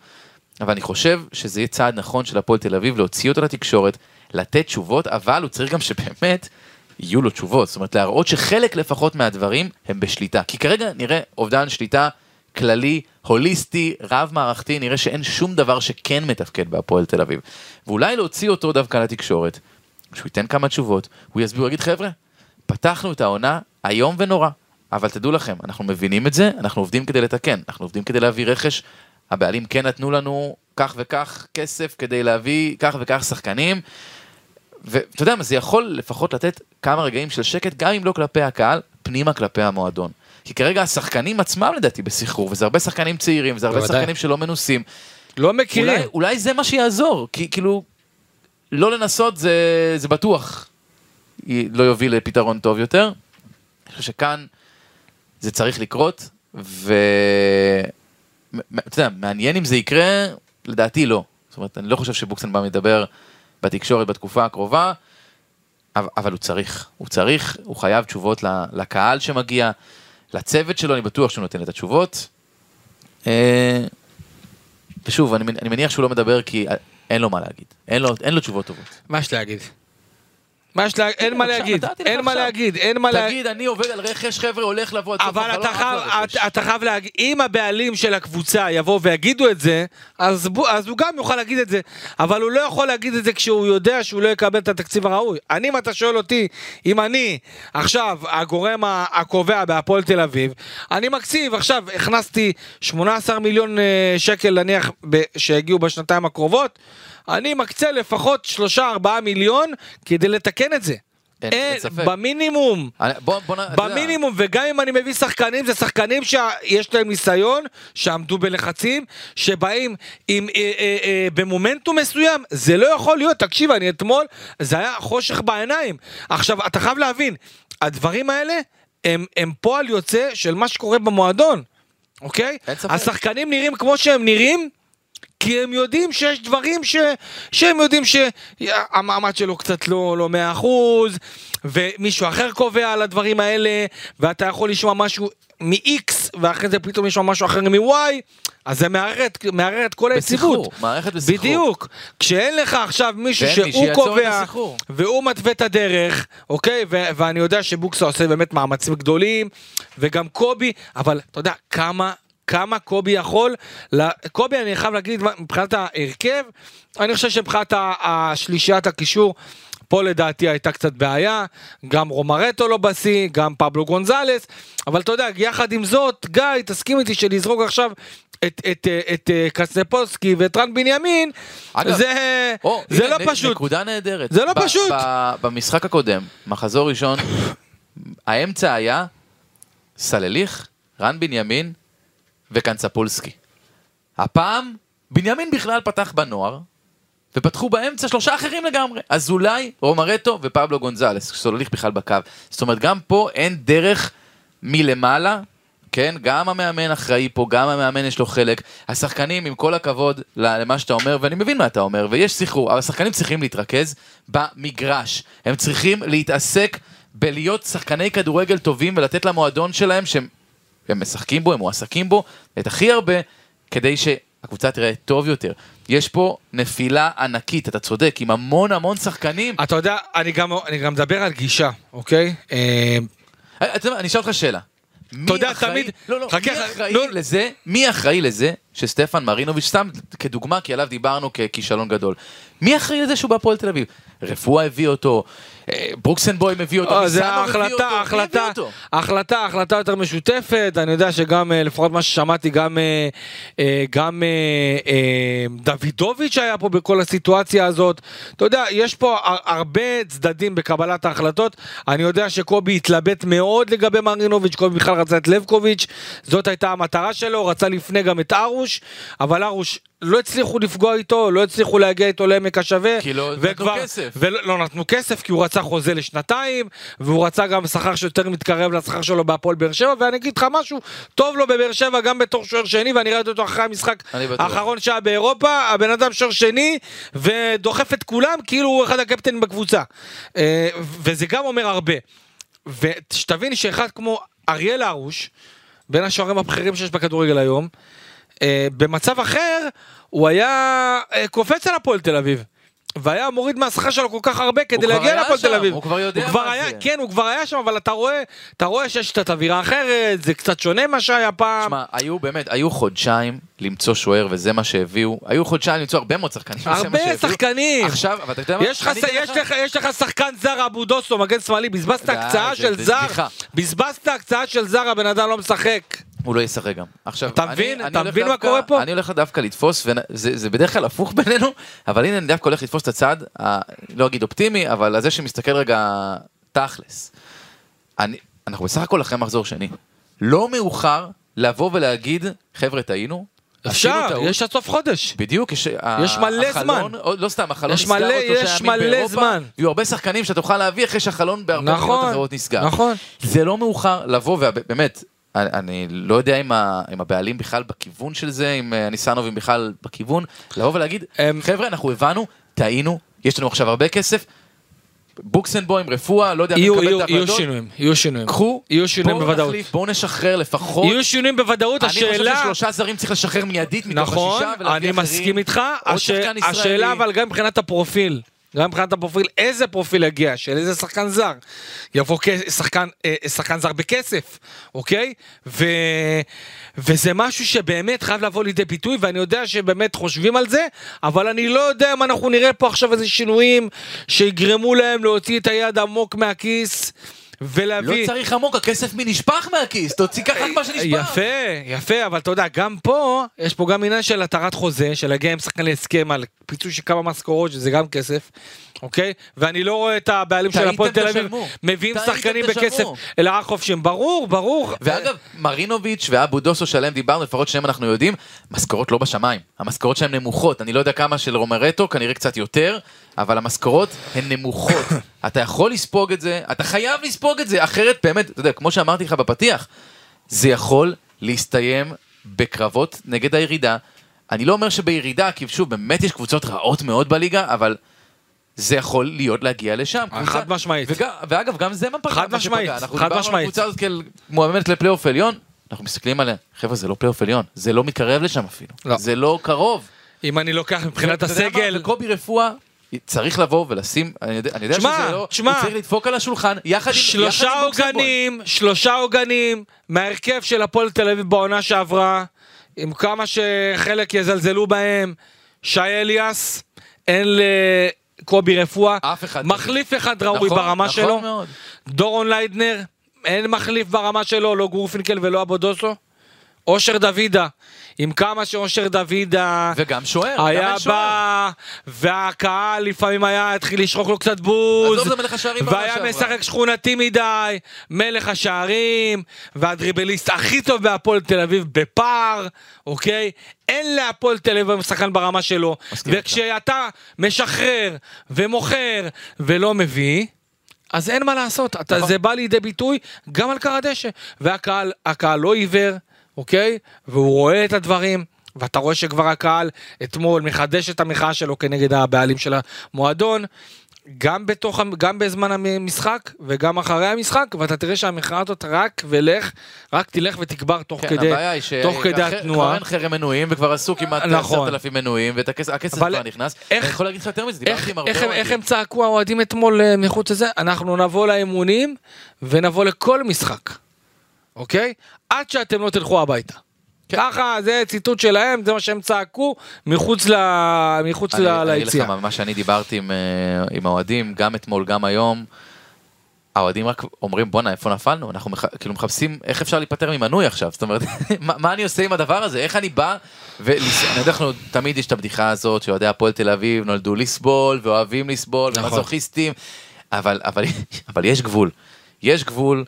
אבל אני חושב שזה יהיה צעד נכון של הפועל תל אביב להוציא אותו לתקשורת, לתת תשובות, אבל הוא צריך גם שבאמת יהיו לו תשובות, זאת אומרת להראות שחלק לפחות מהדברים הם בשליטה, כי כרגע נראה אובדן שליטה כללי, הוליסטי, רב מערכתי, נראה שאין שום דבר שכן מתפקד בהפועל תל אביב. ואולי להוציא אותו דווקא לתקשורת, שהוא ייתן כמה תשובות, הוא יסביר, הוא יגיד חבר'ה, פתחנו את העונה איום ונורא, אבל תדעו לכם, אנחנו מבינים את זה, אנחנו עובדים כדי לתקן, אנחנו עובדים כדי להביא רכש, הבעלים כן נתנו לנו כך וכך כסף כדי להביא כך וכך שחקנים, ואתה יודע מה, זה יכול לפחות לתת כמה רגעים של שקט, גם אם לא כלפי הקהל, פנימה כלפי המועדון. כי כרגע השחקנים עצמם לדעתי בסחרור, וזה הרבה שחקנים צעירים, וזה הרבה. שחקנים שלא מנוסים. לא מכירים אולי, אולי זה מה שיעזור, כי כאילו, לא לנסות זה, זה בטוח לא יוביל לפתרון טוב יותר. אני חושב שכאן זה צריך לקרות, ו... אתה יודע, מעניין אם זה יקרה, לדעתי לא. זאת אומרת, אני לא חושב שבוקסנבאום ידבר בתקשורת בתקופה הקרובה, אבל, הוא צריך, הוא צריך, הוא חייב תשובות לקהל שמגיע, לצוות שלו, אני בטוח שהוא נותן את התשובות. אה, ושוב, אני, מנ- אני מניח שהוא לא מדבר כי אין לו מה להגיד, אין לו, אין לו תשובות טובות. מה יש להגיד מה יש להגיד אין מה להגיד אין מה. להגיד אין מה להגיד תגיד, אני עובד על רכש, חבר'ה, הולך לבוא אבל אתה חייב, להגיד, אם הבעלים של הקבוצה יבואו ויגידו את זה, אז, הוא גם יוכל להגיד את זה, אבל הוא לא יכול להגיד את זה כשהוא יודע שהוא לא יקבל את התקציב הראוי. אני, אם אתה שואל אותי, אם אני עכשיו הגורם הקובע בהפועל תל אביב, אני מקציב, עכשיו הכנסתי 18 מיליון אה, שקל נניח שהגיעו בשנתיים הקרובות, אני מקצה לפחות 3-4 מיליון כדי לתקן את זה. אין- אין, אין ספק. במינימום. אני- בוא, בוא, אתה יודע, במינימום, וגם אם אני מביא שחקנים, זה שחקנים שיש להם ניסיון, שעמדו בלחצים, שבאים עם, אה, אה, אה, במומנטום מסוים, זה לא יכול להיות, תקשיב, אני אתמול, זה היה חושך בעיניים. עכשיו, אתה חייב להבין, הדברים האלה הם, הם פועל יוצא של מה שקורה במועדון, אוקיי? השחקנים נראים כמו שהם נראים. כי הם יודעים שיש דברים ש... שהם יודעים שהמעמד שלו קצת לא, לא 100% ומישהו אחר קובע על הדברים האלה ואתה יכול לשמוע משהו מ-X ואחרי זה פתאום לשמוע משהו אחר מ-Y אז זה מערער את- מערער את כל היציבות. מערכת בסחרור. בדיוק. כשאין לך עכשיו מישהו שהוא קובע. והוא מתווה את הדרך, אוקיי? ו- ואני יודע שבוקסה עושה באמת מאמצים גדולים וגם קובי, אבל אתה יודע כמה... כמה קובי יכול, קובי אני חייב להגיד מבחינת ההרכב, אני חושב שמבחינת השלישיית הקישור, פה לדעתי הייתה קצת בעיה, גם רומרטו לא בשיא, גם פבלו גונזלס, אבל אתה יודע, יחד עם זאת, גיא, תסכים איתי שלזרוק עכשיו את, את, את, את קסנפולסקי ואת רן בנימין, אגב, זה, או, זה הנה, לא נ- פשוט. נקודה נהדרת. זה לא ב- פשוט. ב- במשחק הקודם, מחזור ראשון, האמצע היה סלליך, רן בנימין וקנצפולסקי. הפעם, בנימין בכלל פתח בנוער, ופתחו באמצע שלושה אחרים לגמרי. אזולאי, רומרטו ופבלו גונזלס, סולליך בכלל בקו. זאת אומרת, גם פה אין דרך מלמעלה, כן? גם המאמן אחראי פה, גם המאמן יש לו חלק. השחקנים, עם כל הכבוד למה שאתה אומר, ואני מבין מה אתה אומר, ויש סחרור, אבל השחקנים צריכים להתרכז במגרש. הם צריכים להתעסק בלהיות שחקני כדורגל טובים ולתת למועדון שלהם, שהם הם משחקים בו, הם מועסקים בו, את הכי הרבה, כדי שהקבוצה תראה טוב יותר. יש פה נפילה ענקית, אתה צודק, עם המון המון שחקנים. אתה יודע, אני גם, אני גם מדבר על גישה, אוקיי? אה, אה, אתה יודע אני אשאל אותך שאלה. אתה יודע, תמיד- לא, לא, חכה, מי אחראי לא- לזה, מי אחראי לזה שסטפן מרינוביץ', סתם כדוגמה, כי עליו דיברנו ככישלון גדול. מי אחראי לזה שהוא בהפועל תל אביב? רפואה הביא אותו, אה, ברוקסנבוים הביא אותו, אה, ניסנוב הביא אותו, מי הביא אותו? החלטה, החלטה יותר משותפת, אני יודע שגם, אה, לפחות מה ששמעתי, גם, גם דוידוביץ' היה פה בכל הסיטואציה הזאת. אתה יודע, יש פה הר- הרבה צדדים בקבלת ההחלטות. אני יודע שקובי התלבט מאוד לגבי מרינוביץ', קובי בכלל רצה את לבקוביץ', זאת הייתה המטרה שלו, רצה לפני גם את ארוש, אבל ארוש... לא הצליחו לפגוע איתו, לא הצליחו להגיע איתו לעמק השווה. כי לא נתנו כסף. ולא לא נתנו כסף כי הוא רצה חוזה לשנתיים והוא רצה גם שכר שיותר מתקרב לשכר שלו בהפועל באר שבע ואני אגיד לך משהו טוב לו בבאר שבע גם בתור שוער שני ואני ראיתי אותו אחרי המשחק. האחרון שהיה באירופה הבן אדם שוער שני ודוחף את כולם כאילו הוא אחד הקפטנים בקבוצה אה, וזה גם אומר הרבה ושתבין שאחד כמו אריאל הרוש בין השוערים הבכירים שיש בכדורגל היום במצב אחר הוא היה אה, קופץ על הפועל תל אביב. והיה מוריד מהשכר שלו כל כך הרבה כדי להגיע להפועל שם, תל אביב. הוא כבר יודע הוא כבר מה היה, זה. כן, הוא כבר היה שם, אבל אתה רואה, אתה רואה שיש קצת אווירה אחרת, זה קצת שונה מה שהיה פעם. שמע, היו באמת, היו חודשיים למצוא שוער וזה מה שהביאו, היו חודשיים למצוא הרבה מאוד שחקנים, וזה מה הרבה. שחקנים. עכשיו, אבל אתה יודע מה? יש אגיד יש, לך, יש לך שחקן זר אבו דוסו, מגן שמאלי, בזבזת הקצאה של זר. בזבזת הקצאה של זר, הבן אדם לא משחק. הוא לא ישחק גם. עכשיו, אתה מבין? אתה מבין מה קורה פה? אני הולך דווקא לתפוס, וזה זה בדרך כלל הפוך בינינו, אבל הנה אני דווקא הולך לתפוס את הצד, לא אגיד אופטימי, אבל הזה שמסתכל רגע תכלס. אני, אנחנו בסך הכל אחרי מחזור שני. לא מאוחר לבוא ולהגיד, חבר'ה טעינו, אפשר, טעות." יש עד סוף חודש. בדיוק, יש, יש מלא החלון, זמן. לא סתם, החלון נסגר מלא- שלושה יש מלא באירופה, זמן. יהיו הרבה שחקנים שאתה תוכל להביא אחרי שהחלון בהרבה נכון, אחרות נסגר. נכון. זה לא מאוחר לבוא, ובאמת, אני, אני לא יודע אם, ה, אם הבעלים בכלל בכיוון של זה, אם אה, הניסנובים בכלל בכיוון, לבוא ולהגיד, חבר'ה, אנחנו הבנו, טעינו, יש לנו עכשיו הרבה כסף, בוקסנבוים, רפואה, לא יודע מי יהיו, יהיו, יהיו. שינויים, יהיו שינויים. קחו, יהיו שינויים בואו בוודאות. נחליף, בואו נשחרר לפחות. יהיו שינויים בוודאות, אני חושב השאלה... ששלושה זרים צריך לשחרר מיידית מתוך נכון, השישה, ולהביא אני אחרים. מסכים איתך, הש... השאלה אבל גם מבחינת הפרופיל, גם מבחינת הפרופיל, איזה פרופיל יגיע, של איזה שחקן זר, יבוא שחקן, אה, שחקן זר בכסף, אוקיי? ו... וזה משהו שבאמת חייב לבוא לידי ביטוי, ואני יודע שבאמת חושבים על זה, אבל אני לא יודע אם אנחנו נראה פה עכשיו איזה שינויים שיגרמו להם להוציא את היד עמוק מהכיס. ולהביא... לא צריך עמוק, הכסף מי נשפך מהכיס, תוציא ככה מה שנשפך. יפה, יפה, אבל אתה יודע, גם פה, יש פה גם עניין של התרת חוזה, של להגיע עם שחקן להסכם על פיצוי של כמה משכורות, שזה גם כסף, אוקיי? ואני לא רואה את הבעלים של הפועל תל אביב. מביאים שחקנים. בכסף רק חופשיים, ברור, ברור. ואגב, מרינוביץ' ואבו דוסו שעליהם דיברנו, לפחות שניהם אנחנו יודעים, משכורות לא בשמיים. המשכורות שלהם נמוכות. אני לא יודע כמה של רומרטו, כנראה קצת יותר, אבל המשכורות הן נמוכות. אתה יכול לספוג את זה, אתה חייב לספוג את זה, אחרת באמת, אתה יודע, כמו שאמרתי לך בפתיח, זה יכול להסתיים בקרבות נגד הירידה. אני לא אומר שבירידה, כי שוב, באמת יש קבוצות רעות מאוד בליגה, אבל זה יכול להיות להגיע לשם. חד קבוצה- משמעית. ואגב, גם זה מה פגע. חד משמעית, שפגע. אנחנו חד דיברנו על משמעית. הקבוצה הזאת כאל מועמדת לפלייאוף עליון, אנחנו מסתכלים עליה, חבר'ה, זה לא פלייאוף עליון, זה לא מתקרב לשם אפילו. לא. זה לא קרוב. אם אני לוקח מבחינת? הסגל, וקובי רפואה צריך לבוא ולשים, אני יודע, אני יודע תשמע, שזה לא, תשמע. הוא צריך לדפוק על השולחן, יחד עם שלושה. עוגנים, שלושה עוגנים מההרכב של הפועל תל אביב בעונה שעברה, עם כמה שחלק יזלזלו בהם, שי אליאס, אין לקובי רפואה, אחד. מחליף אחד ראוי נכון, ברמה נכון שלו, מאוד. דורון ליידנר, אין מחליף ברמה שלו, לא גורפינקל ולא אבודוסו, אושר דוידה, עם כמה שאושר דוידה, וגם שוער, היה. בא, והקהל לפעמים היה התחיל לשרוק לו קצת בוז, בעונה והיה. משחק שכונתי מדי, מלך השערים, והדריבליסט הכי טוב בהפועל תל אביב בפער, אוקיי? אין להפועל תל אביב שחקן ברמה שלו. וכשאתה משחרר ומוכר ולא מביא, אז אין מה לעשות, אתה, נכון. זה בא לידי ביטוי גם על קר הדשא, והקהל הקהל לא עיוור, אוקיי? והוא רואה את הדברים. ואתה רואה שכבר הקהל אתמול מחדש את המחאה שלו כנגד הבעלים של המועדון, גם, בתוך, גם בזמן המשחק וגם אחרי המשחק, ואתה תראה שהמחאה הזאת רק ולך, רק תלך ותגבר תוך כן, כדי, הבעיה היא תוך כדי כבר התנועה. אין חרם מנויים וכבר עשו כמעט נכון. 10,000 מנויים והכסף כבר נכנס. איך- אני יכול להגיד לך יותר מזה, איך, דיברתי עם הרבה אוהדים. איך הם צעקו האוהדים אתמול אה, מחוץ לזה? אנחנו נבוא לאימונים ונבוא לכל משחק. אוקיי? עד שאתם לא תלכו הביתה. כן. ככה, זה ציטוט שלהם, זה מה שהם צעקו מחוץ, ל... מחוץ אני ל... אני אגיד לך ליציאה. מה, שאני דיברתי עם, אה, עם האוהדים, גם אתמול, גם היום, האוהדים רק אומרים בואנה איפה נפלנו, אנחנו מח... כאילו מחפשים איך אפשר להיפטר ממנוי עכשיו, זאת אומרת, מה, מה אני עושה עם הדבר הזה, איך אני בא, ואני יודע, תמיד יש את הבדיחה הזאת שאוהדי הפועל תל אביב נולדו לסבול ואוהבים לסבול, נכון. ומזוכיסטים, אבל, אבל, אבל יש גבול, יש גבול,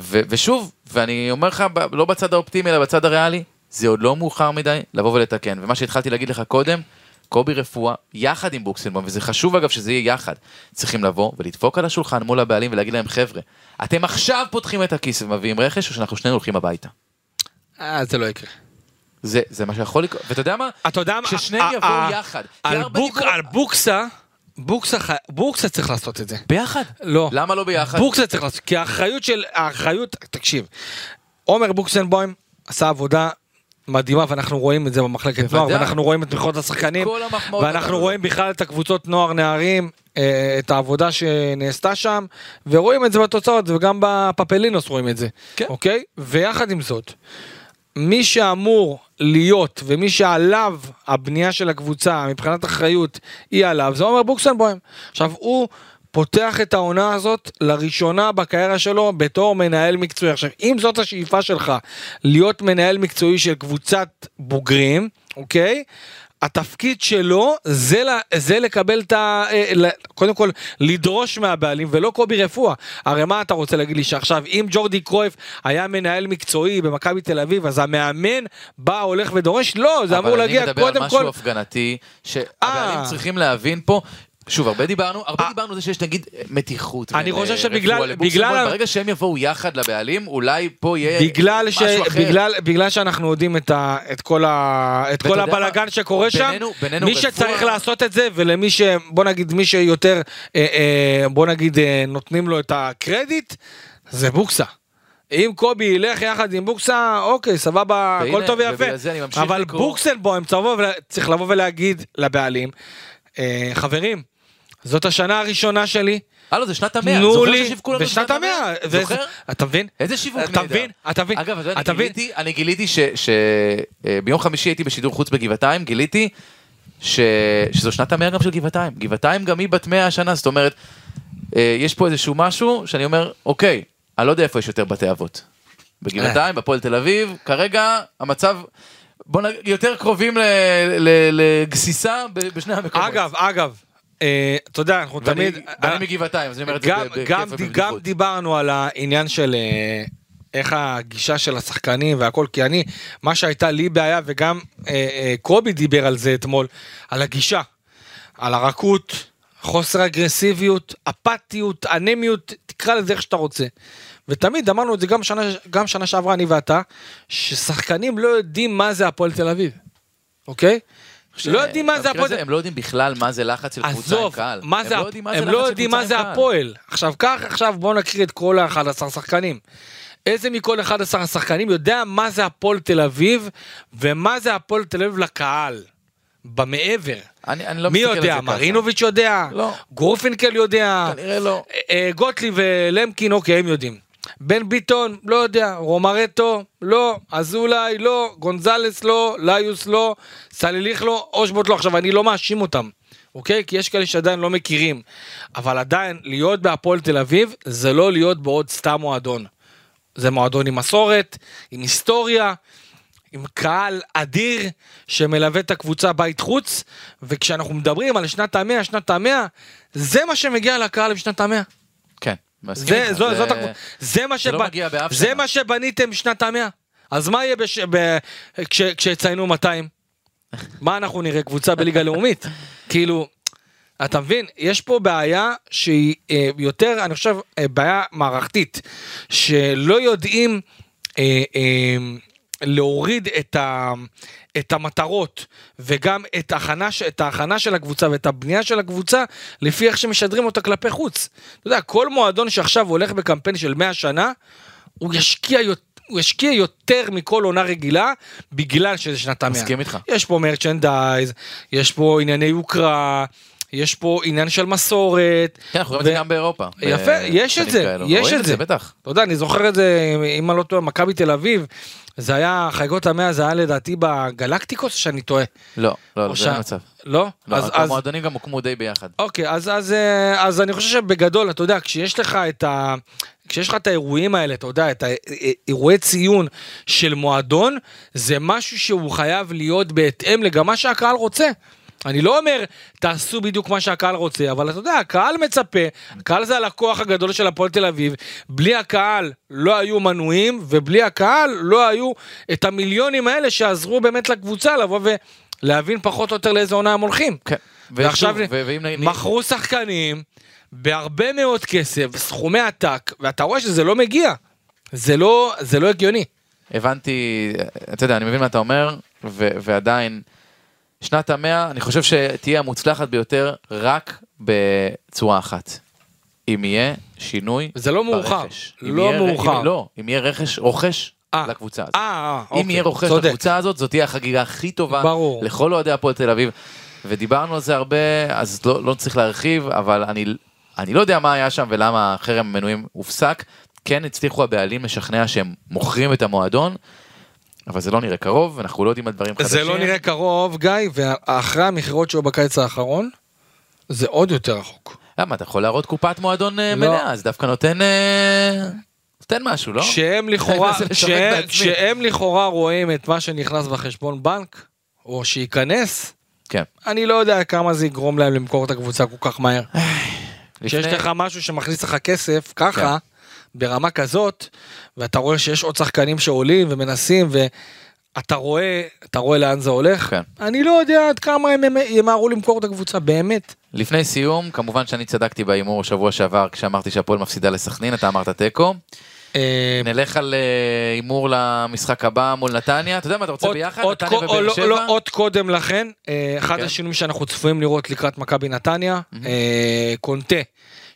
ו, ושוב, ואני אומר לך, לא בצד האופטימי אלא בצד הריאלי, זה עוד לא מאוחר מדי לבוא ולתקן, ומה שהתחלתי להגיד לך קודם, קובי רפואה, יחד עם בוקסנבום, וזה חשוב אגב שזה יהיה יחד, צריכים לבוא ולדפוק על השולחן מול הבעלים ולהגיד להם, חבר'ה, אתם עכשיו פותחים את הכיס ומביאים רכש, או שאנחנו שנינו הולכים הביתה. אה, זה לא יקרה. זה, זה מה שיכול לקרות, ואתה יודע מה? אתה יודע מה? כששניהם אה, יבואו יחד. על בוקסה, בוקסה, ח- בוקסה צריך לעשות את זה. ביחד. לא. למה לא ביחד? בוקסה צריך לעשות, כי האחריות של, האחריות, תקשיב, עומר בוקסנבוים עשה עבודה מדהימה ואנחנו רואים את זה במחלקת נוער. ואנחנו רואים את תמיכות השחקנים ואנחנו. רואים בכלל את הקבוצות נוער נערים אה, את העבודה שנעשתה שם ורואים את זה בתוצאות וגם בפפלינוס רואים את זה כן. אוקיי ויחד עם זאת מי שאמור להיות ומי שעליו הבנייה של הקבוצה מבחינת אחריות היא עליו זה עומר בוקסנבוים עכשיו הוא פותח את העונה הזאת לראשונה בקריירה שלו בתור מנהל מקצועי עכשיו אם זאת השאיפה שלך להיות מנהל מקצועי של קבוצת בוגרים אוקיי. התפקיד שלו זה, זה לקבל את ה... אה, קודם כל לדרוש מהבעלים ולא קובי רפואה. הרי מה אתה רוצה להגיד לי שעכשיו אם ג'ורדי קרויף היה מנהל מקצועי במכבי תל אביב אז המאמן בא הולך ודורש? לא זה אמור להגיע אבל אני מדבר קודם על משהו כל. הפגנתי, שהבעלים אה. צריכים להבין פה. שוב, הרבה דיברנו, הרבה אה. דיברנו על זה שיש נגיד מתיחות. אני חושב אה, שבגלל-. בגלל ברגע שהם יבואו יחד לבעלים, אולי פה יהיה בגלל, ש... משהו אחר. בגלל, בגלל שאנחנו יודעים את, ה... את כל, ה... את כל הבלגן מה? שקורה שם, בינינו- מי רפואה- שצריך לעשות את זה ולמי ש... בוא נגיד מי שיותר אה, אה, בוא נגיד אה, נותנים לו את הקרדיט זה בוקסה. אם קובי ילך יחד עם בוקסה אוקיי סבבה הכל טוב ויפה אבל לקרוא. בוקסנבוים צריך לבוא ולהגיד לבעלים חברים זאת השנה הראשונה שלי הלו, זה שנת המאה. תנו לי לנו בשנת המאה זוכר? אתה מבין? איזה שיווק אתה נהדר. מבין? אתה מבין? אגב, אתה יודע, אתה אני מבין? גיליתי, אני גיליתי שביום חמישי הייתי בשידור חוץ בגבעתיים, גיליתי. שזו שנת המאה גם של גבעתיים. גבעתיים גם היא בת מאה השנה, זאת אומרת, אה, יש פה איזשהו משהו שאני אומר, אוקיי, אני לא יודע איפה יש יותר בתי אבות. בגבעתיים, בפועל תל אביב, כרגע המצב, בוא נגיד, יותר קרובים לגסיסה בשני המקומות. אגב, אגב, אה, אתה יודע, אנחנו תמיד... ואני מגבעתיים, אז אני אומר את זה בכיף ובבדיחות. גם דיברנו על העניין של אה, איך הגישה של השחקנים והכל, כי אני, מה שהייתה לי בעיה, וגם אה, אה, קובי דיבר על זה אתמול, על הגישה, על הרכות, חוסר אגרסיביות, אפתיות, אנמיות, תקרא לזה איך שאתה רוצה. ותמיד אמרנו את זה גם שנה, גם שנה שעברה, אני ואתה, ששחקנים לא יודעים מה זה הפועל תל אביב, אוקיי? לא יודעים מה זה הפועל הם לא יודעים בכלל מה זה לחץ של קבוצה עם קהל. הם לא יודעים מה זה לא. הפועל. עכשיו קח עכשיו בוא נקריא את כל ה-11 שחקנים. איזה מכל 11 השחקנים יודע מה זה הפועל תל אביב ומה זה הפועל תל אביב לקהל. במעבר. אני אני לא מי יודע? מרינוביץ' יודע? לא. גורפינקל יודע? כנראה לא. אה, אה, גוטליב ולמקין אוקיי הם יודעים. בן ביטון לא יודע, רומרטו לא, אזולאי לא, גונזלס לא, ליוס לא, סליליך לא, אושבוט לא. עכשיו אני לא מאשים אותם, אוקיי? כי יש כאלה שעדיין לא מכירים. אבל עדיין להיות בהפועל תל אביב זה לא להיות בעוד סתם מועדון. זה מועדון עם מסורת, עם היסטוריה, עם קהל אדיר שמלווה את הקבוצה בית חוץ, וכשאנחנו מדברים על שנת המאה, שנת המאה, זה מה שמגיע לקהל בשנת המאה. מסכים זה, זו, זה- זאת, זה מה, לא שבנ- מגיע באף זה שנה. מה שבניתם בשנת המאה. אז מה יהיה בש... ב... כש... כשיציינו 200? מה אנחנו נראה? קבוצה בליגה לאומית? כאילו, אתה מבין? יש פה בעיה שהיא אה, יותר, אני חושב, אה, בעיה מערכתית, שלא יודעים אה, אה, להוריד את, ה, את המטרות וגם את ההכנה, את ההכנה של הקבוצה ואת הבנייה של הקבוצה לפי איך שמשדרים אותה כלפי חוץ. אתה יודע, כל מועדון שעכשיו הולך בקמפיין של 100 שנה, הוא ישקיע יותר. הוא ישקיע יותר מכל עונה רגילה בגלל שזה שנת המאה. מסכים איתך. יש פה מרצ'נדייז, יש פה ענייני יוקרה, יש פה עניין של מסורת. כן, אנחנו רואים את זה גם באירופה. יפה, יש את זה. יש רואים את זה. בטח. אתה יודע, אני זוכר את זה, אם אני לא טועה, מכבי תל אביב, זה היה, חגיגות המאה זה היה לדעתי בגלקטיקוס, שאני טועה. לא, לא, או זה שה- אין מצב. לא? לא, אז- אז- המועדונים גם הוקמו די ביחד. אוקיי, אז, אז, אה, אז אני חושב שבגדול, אתה יודע, כשיש לך את ה... כשיש לך את האירועים האלה, אתה יודע, את האירועי ציון של מועדון, זה משהו שהוא חייב להיות בהתאם מה שהקהל רוצה. אני לא אומר, תעשו בדיוק מה שהקהל רוצה, אבל אתה יודע, הקהל מצפה, הקהל זה הלקוח הגדול של הפועל תל אביב, בלי הקהל לא היו מנויים, ובלי הקהל לא היו את המיליונים האלה שעזרו באמת לקבוצה לבוא ולהבין פחות או יותר לאיזה עונה הם הולכים. כן. ועכשיו מכרו שחקנים בהרבה מאוד כסף, סכומי עתק, ואתה רואה שזה לא מגיע. זה לא, זה לא הגיוני. הבנתי, אתה יודע, אני מבין מה אתה אומר, ו- ועדיין, שנת המאה, אני חושב שתהיה המוצלחת ביותר רק בצורה אחת. אם יהיה שינוי זה לא מאוחר. ברכש. אם לא יהיה- מאוחר. אם, לא, אם יהיה רכש, רוכש אה, לקבוצה הזאת. אה, אה, אם אוקיי, יהיה רוכש צודק. לקבוצה הזאת, זאת תהיה החגיגה הכי טובה ברור. לכל אוהדי הפועל תל אביב. ודיברנו על זה הרבה, אז לא, לא צריך להרחיב, אבל אני, אני לא יודע מה היה שם ולמה חרם המנויים הופסק. כן הצליחו הבעלים לשכנע שהם מוכרים את המועדון, אבל זה לא נראה קרוב, ואנחנו לא יודעים על דברים חדשים. זה לא נראה קרוב, גיא, ואחרי המכירות שהיו בקיץ האחרון, זה עוד יותר רחוק. למה, אתה יכול להראות קופת מועדון אה, לא. מלאה, אז דווקא נותן... אה, נותן משהו, לא? שהם לכאורה, שהם-. שהם לכאורה רואים את מה שנכנס בחשבון בנק, או שייכנס, כן. אני לא יודע כמה זה יגרום להם למכור את הקבוצה כל כך מהר. כשיש לפני- לך משהו שמכניס לך כסף ככה, ברמה כזאת, ואתה רואה שיש עוד שחקנים שעולים ומנסים, ואתה רואה, אתה רואה לאן זה הולך, כן. אני לא יודע עד כמה הם ימהרו למכור את הקבוצה, באמת. לפני סיום, כמובן שאני צדקתי בהימור שבוע שעבר כשאמרתי שהפועל מפסידה לסכנין, אתה אמרת תיקו. אה, נלך על אה, הימור למשחק הבא מול נתניה, אתה יודע מה אתה רוצה ביחד? נתניה ובאר לא- שבע? לא, עוד קודם לכן, אה, אחד כן. השינויים שאנחנו צפויים לראות לקראת מכבי נתניה, קונטה.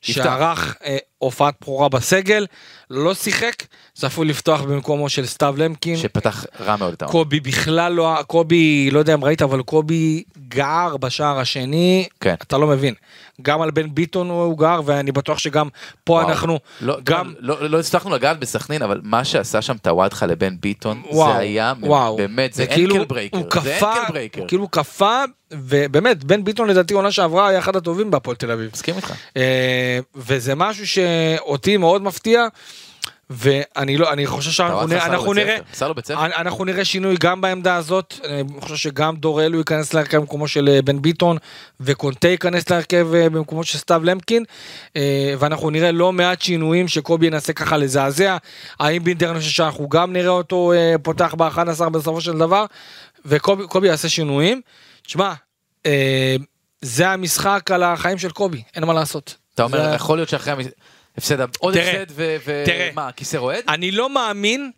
שערך אה, הופעת בכורה בסגל, לא שיחק, צפוי לפתוח במקומו של סתיו למקין. שפתח רע מאוד את העונה. קובי בכלל לא, קובי, לא יודע אם ראית, אבל קובי גער בשער השני, כן. אתה לא מבין. גם על בן ביטון הוא גער, ואני בטוח שגם פה וואו. אנחנו, לא, גם, לא, לא הצלחנו לגעת בסכנין, אבל מה שעשה שם טוואטחה לבן ביטון, וואו, זה היה וואו, באמת, זה ankle breaker. הוא זה ankle breaker. הוא כאילו קפא, ובאמת, בן ביטון לדעתי עונה שעברה היה אחד הטובים בהפועל תל אביב. מסכים איתך. אה, וזה משהו שאותי מאוד מפתיע, ואני לא, אני חושב שאנחנו נראה, אנחנו נראה. אנחנו שינוי גם בעמדה הזאת, אני חושב שגם דור אלו ייכנס להרכב במקומו של אה, בן ביטון, וקונטה ייכנס להרכב אה, במקומו של סתיו למקין, ואנחנו נראה לא מעט שינויים שקובי ינסה ככה לזעזע, האם בינדר אני חושב שאנחנו גם נראה אותו פותח ב-11 בסופו של דבר, וקובי קובי יעשה שינויים. תשמע, אה, זה המשחק על החיים של קובי, אין מה לעשות. אתה אומר, זה- יכול להיות שאחרי ההפסד, עוד הפסד ו... ו- תראה. מה, כיסא רועד? אני לא מאמין,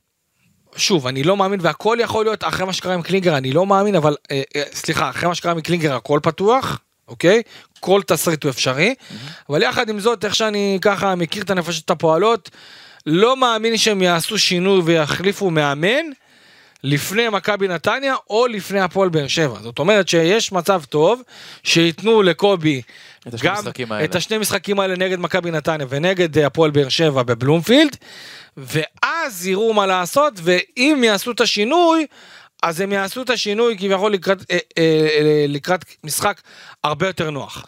שוב, אני לא מאמין, והכל יכול להיות אחרי מה שקרה עם קלינגר, אני לא מאמין, אבל, אה, אה, סליחה, אחרי מה שקרה עם קלינגר הכל פתוח, אוקיי? כל תסריט הוא אפשרי, אבל יחד עם זאת, איך שאני ככה מכיר את הנפשות הפועלות, לא מאמין שהם יעשו שינוי ויחליפו מאמן. לפני מכבי נתניה או לפני הפועל באר שבע. זאת אומרת שיש מצב טוב שייתנו לקובי את גם האלה. את השני משחקים האלה נגד מכבי נתניה ונגד אה, הפועל באר שבע בבלומפילד, ואז יראו מה לעשות, ואם יעשו את השינוי, אז הם יעשו את השינוי כביכול לקראת, אה, אה, לקראת משחק הרבה יותר נוח.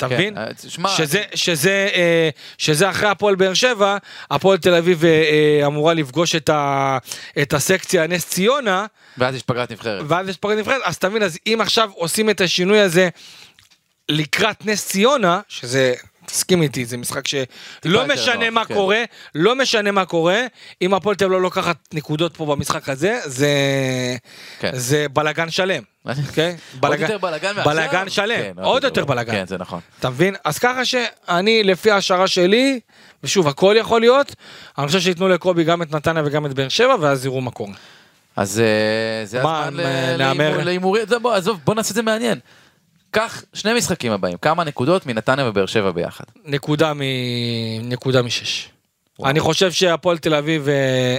אתה כן, מבין? אה, תשמע, שזה, שזה, אה, שזה אחרי הפועל באר שבע, הפועל תל אביב אה, אמורה לפגוש את, ה, את הסקציה נס ציונה, ואז יש פגרת נבחרת. ואז יש פגרת נבחרת, אז תבין, אז אם עכשיו עושים את השינוי הזה לקראת נס ציונה, שזה, תסכים איתי, זה משחק שלא משנה נוח, מה כן. קורה, לא משנה מה קורה, אם הפועל תל אביב לא לוקחת נקודות פה במשחק הזה, זה, כן. זה בלאגן שלם, עוד יותר בלאגן? בלאגן שלם, כן, עוד יותר בלאגן. כן, זה נכון. אתה מבין? אז ככה שאני, לפי ההשערה שלי, ושוב, הכל יכול להיות, אני חושב שייתנו לקובי גם את נתניה וגם את באר שבע, ואז יראו מה קורה. אז אה, זה הזמן להימורים. עזוב, בוא נעשה את זה מעניין. קח שני משחקים הבאים, כמה נקודות מנתניה ובאר שבע ביחד. נקודה מ... נקודה משש. אני חושב שהפועל תל אביב אה,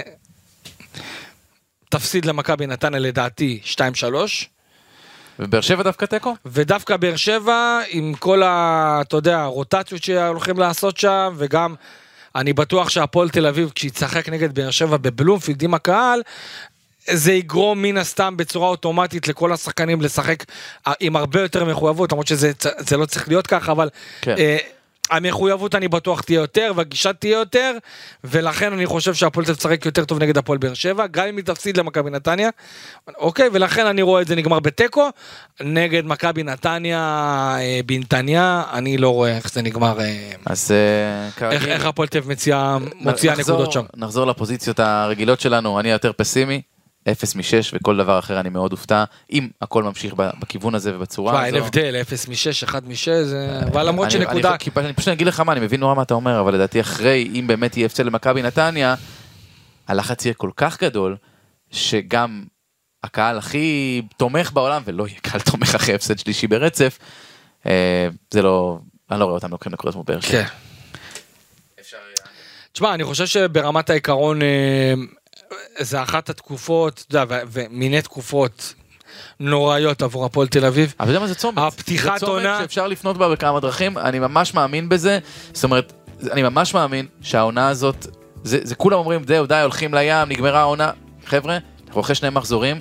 תפסיד למכבי נתניה לדעתי 2-3. ובאר שבע דווקא תיקו? ודווקא באר שבע, עם כל ה... אתה יודע, הרוטציות שהולכים לעשות שם, וגם אני בטוח שהפועל תל אביב, כשהיא תשחק נגד באר שבע בבלומפילד עם הקהל, זה יגרום מן הסתם בצורה אוטומטית לכל השחקנים לשחק אה, עם הרבה יותר מחויבות, למרות שזה זה לא צריך להיות ככה, אבל כן. אה, המחויבות אני בטוח תהיה יותר, והגישה תהיה יותר, ולכן אני חושב שהפועל תשחק יותר טוב נגד הפועל באר שבע, גם אם היא תפסיד למכבי נתניה, אוקיי, ולכן אני רואה את זה נגמר בתיקו, נגד מכבי נתניה אה, בנתניה, אני לא רואה איך זה נגמר, אה, אז אה, איך, איך הפועל תל מוציאה נקודות שם. נחזור לפוזיציות הרגילות שלנו, אני יותר פסימי, 0 מ-6 וכל דבר אחר אני מאוד אופתע, אם הכל ממשיך בכיוון הזה ובצורה הזו. אין הבדל, 0 מ-6, 1 מ-6, אבל למרות שנקודה, אני, כי פ- אני פשוט אגיד לך מה, אני מבין נורא מה אתה אומר, אבל לדעתי אחרי, אם באמת יהיה הפסד למכבי נתניה, הלחץ יהיה כל כך גדול, שגם הקהל הכי תומך בעולם, ולא יהיה קהל תומך אחרי הפסד שלישי ברצף, אה, זה לא, אני לא רואה אותם לוקחים נקודות באר שבע. כן. תשמע, אני חושב שברמת העיקרון, אה, זה אחת התקופות, אתה יודע, ומיני תקופות נוראיות עבור הפועל תל אביב. אבל אתה יודע מה זה צומת? הפתיחת זה צומת עונה- שאפשר לפנות בה בכמה דרכים, אני ממש מאמין בזה, זאת אומרת, אני ממש מאמין שהעונה הזאת, זה, זה כולם אומרים, זהו, די, הולכים לים, נגמרה העונה. חבר'ה, אנחנו אחרי שני מחזורים,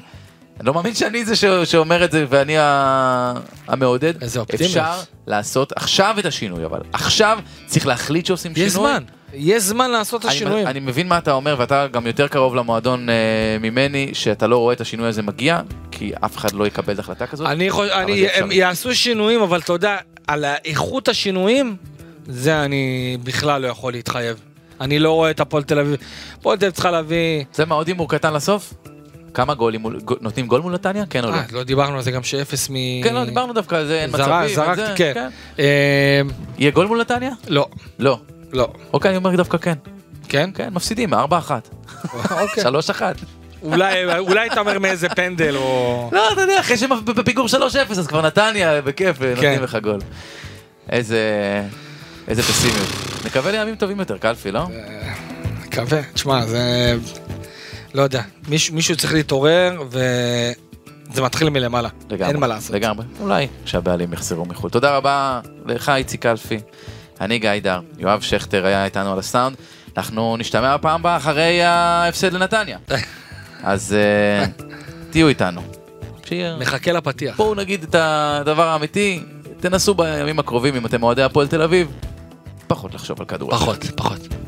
אני לא מאמין שאני זה ש, שאומר את זה ואני ה, המעודד. איזה אופטימיות. אפשר לעשות עכשיו את השינוי, אבל עכשיו צריך להחליט שעושים יש שינוי. זמן, יש זמן לעשות את השינויים. אני מבין מה אתה אומר, ואתה גם יותר קרוב למועדון אה, ממני, שאתה לא רואה את השינוי הזה מגיע, כי אף אחד לא יקבל את ההחלטה כזאת. אני חושב, הם. יעשו שינויים, אבל אתה יודע, על איכות השינויים, זה אני בכלל לא יכול להתחייב. אני לא רואה את הפועל תל אביב. הפועל תל אביב צריכה להביא... זה מה עוד הימור קטן לסוף? כמה גולים נותנים גול מול נתניה? כן או לא? אה, לא דיברנו על זה גם שאפס מ... כן, לא, דיברנו דווקא על זה, אין מצבים. זרקתי, זה, כן. אה, יהיה גול מול נתניה? לא, לא. לא. אוקיי, אני אומר דווקא כן. כן? כן, מפסידים, 4-1. אוקיי. 3-1. אולי, אולי תאמר מאיזה פנדל או... לא, אתה יודע, אחרי שהם בפיגור 3-0, אז כבר נתניה, בכיף, כן. נותנים לך גול. איזה... איזה פסימיות. נקווה לימים טובים יותר, קלפי, לא? מקווה. תשמע, זה... לא יודע. מישהו, מישהו צריך להתעורר, וזה מתחיל מלמעלה. לגמרי. אין מה לעשות. לגמרי. אולי כשהבעלים יחזרו מחו"ל. תודה רבה לך, איציק קלפי. אני גיא דר, יואב שכטר היה איתנו על הסאונד. אנחנו נשתמע בפעם הבאה אחרי ההפסד לנתניה. אז אה, תהיו איתנו. שיהיה... מחכה לפתיח. בואו נגיד את הדבר האמיתי, תנסו בימים הקרובים, אם אתם אוהדי הפועל תל אביב, פחות לחשוב על כדורגל. פחות, פחות.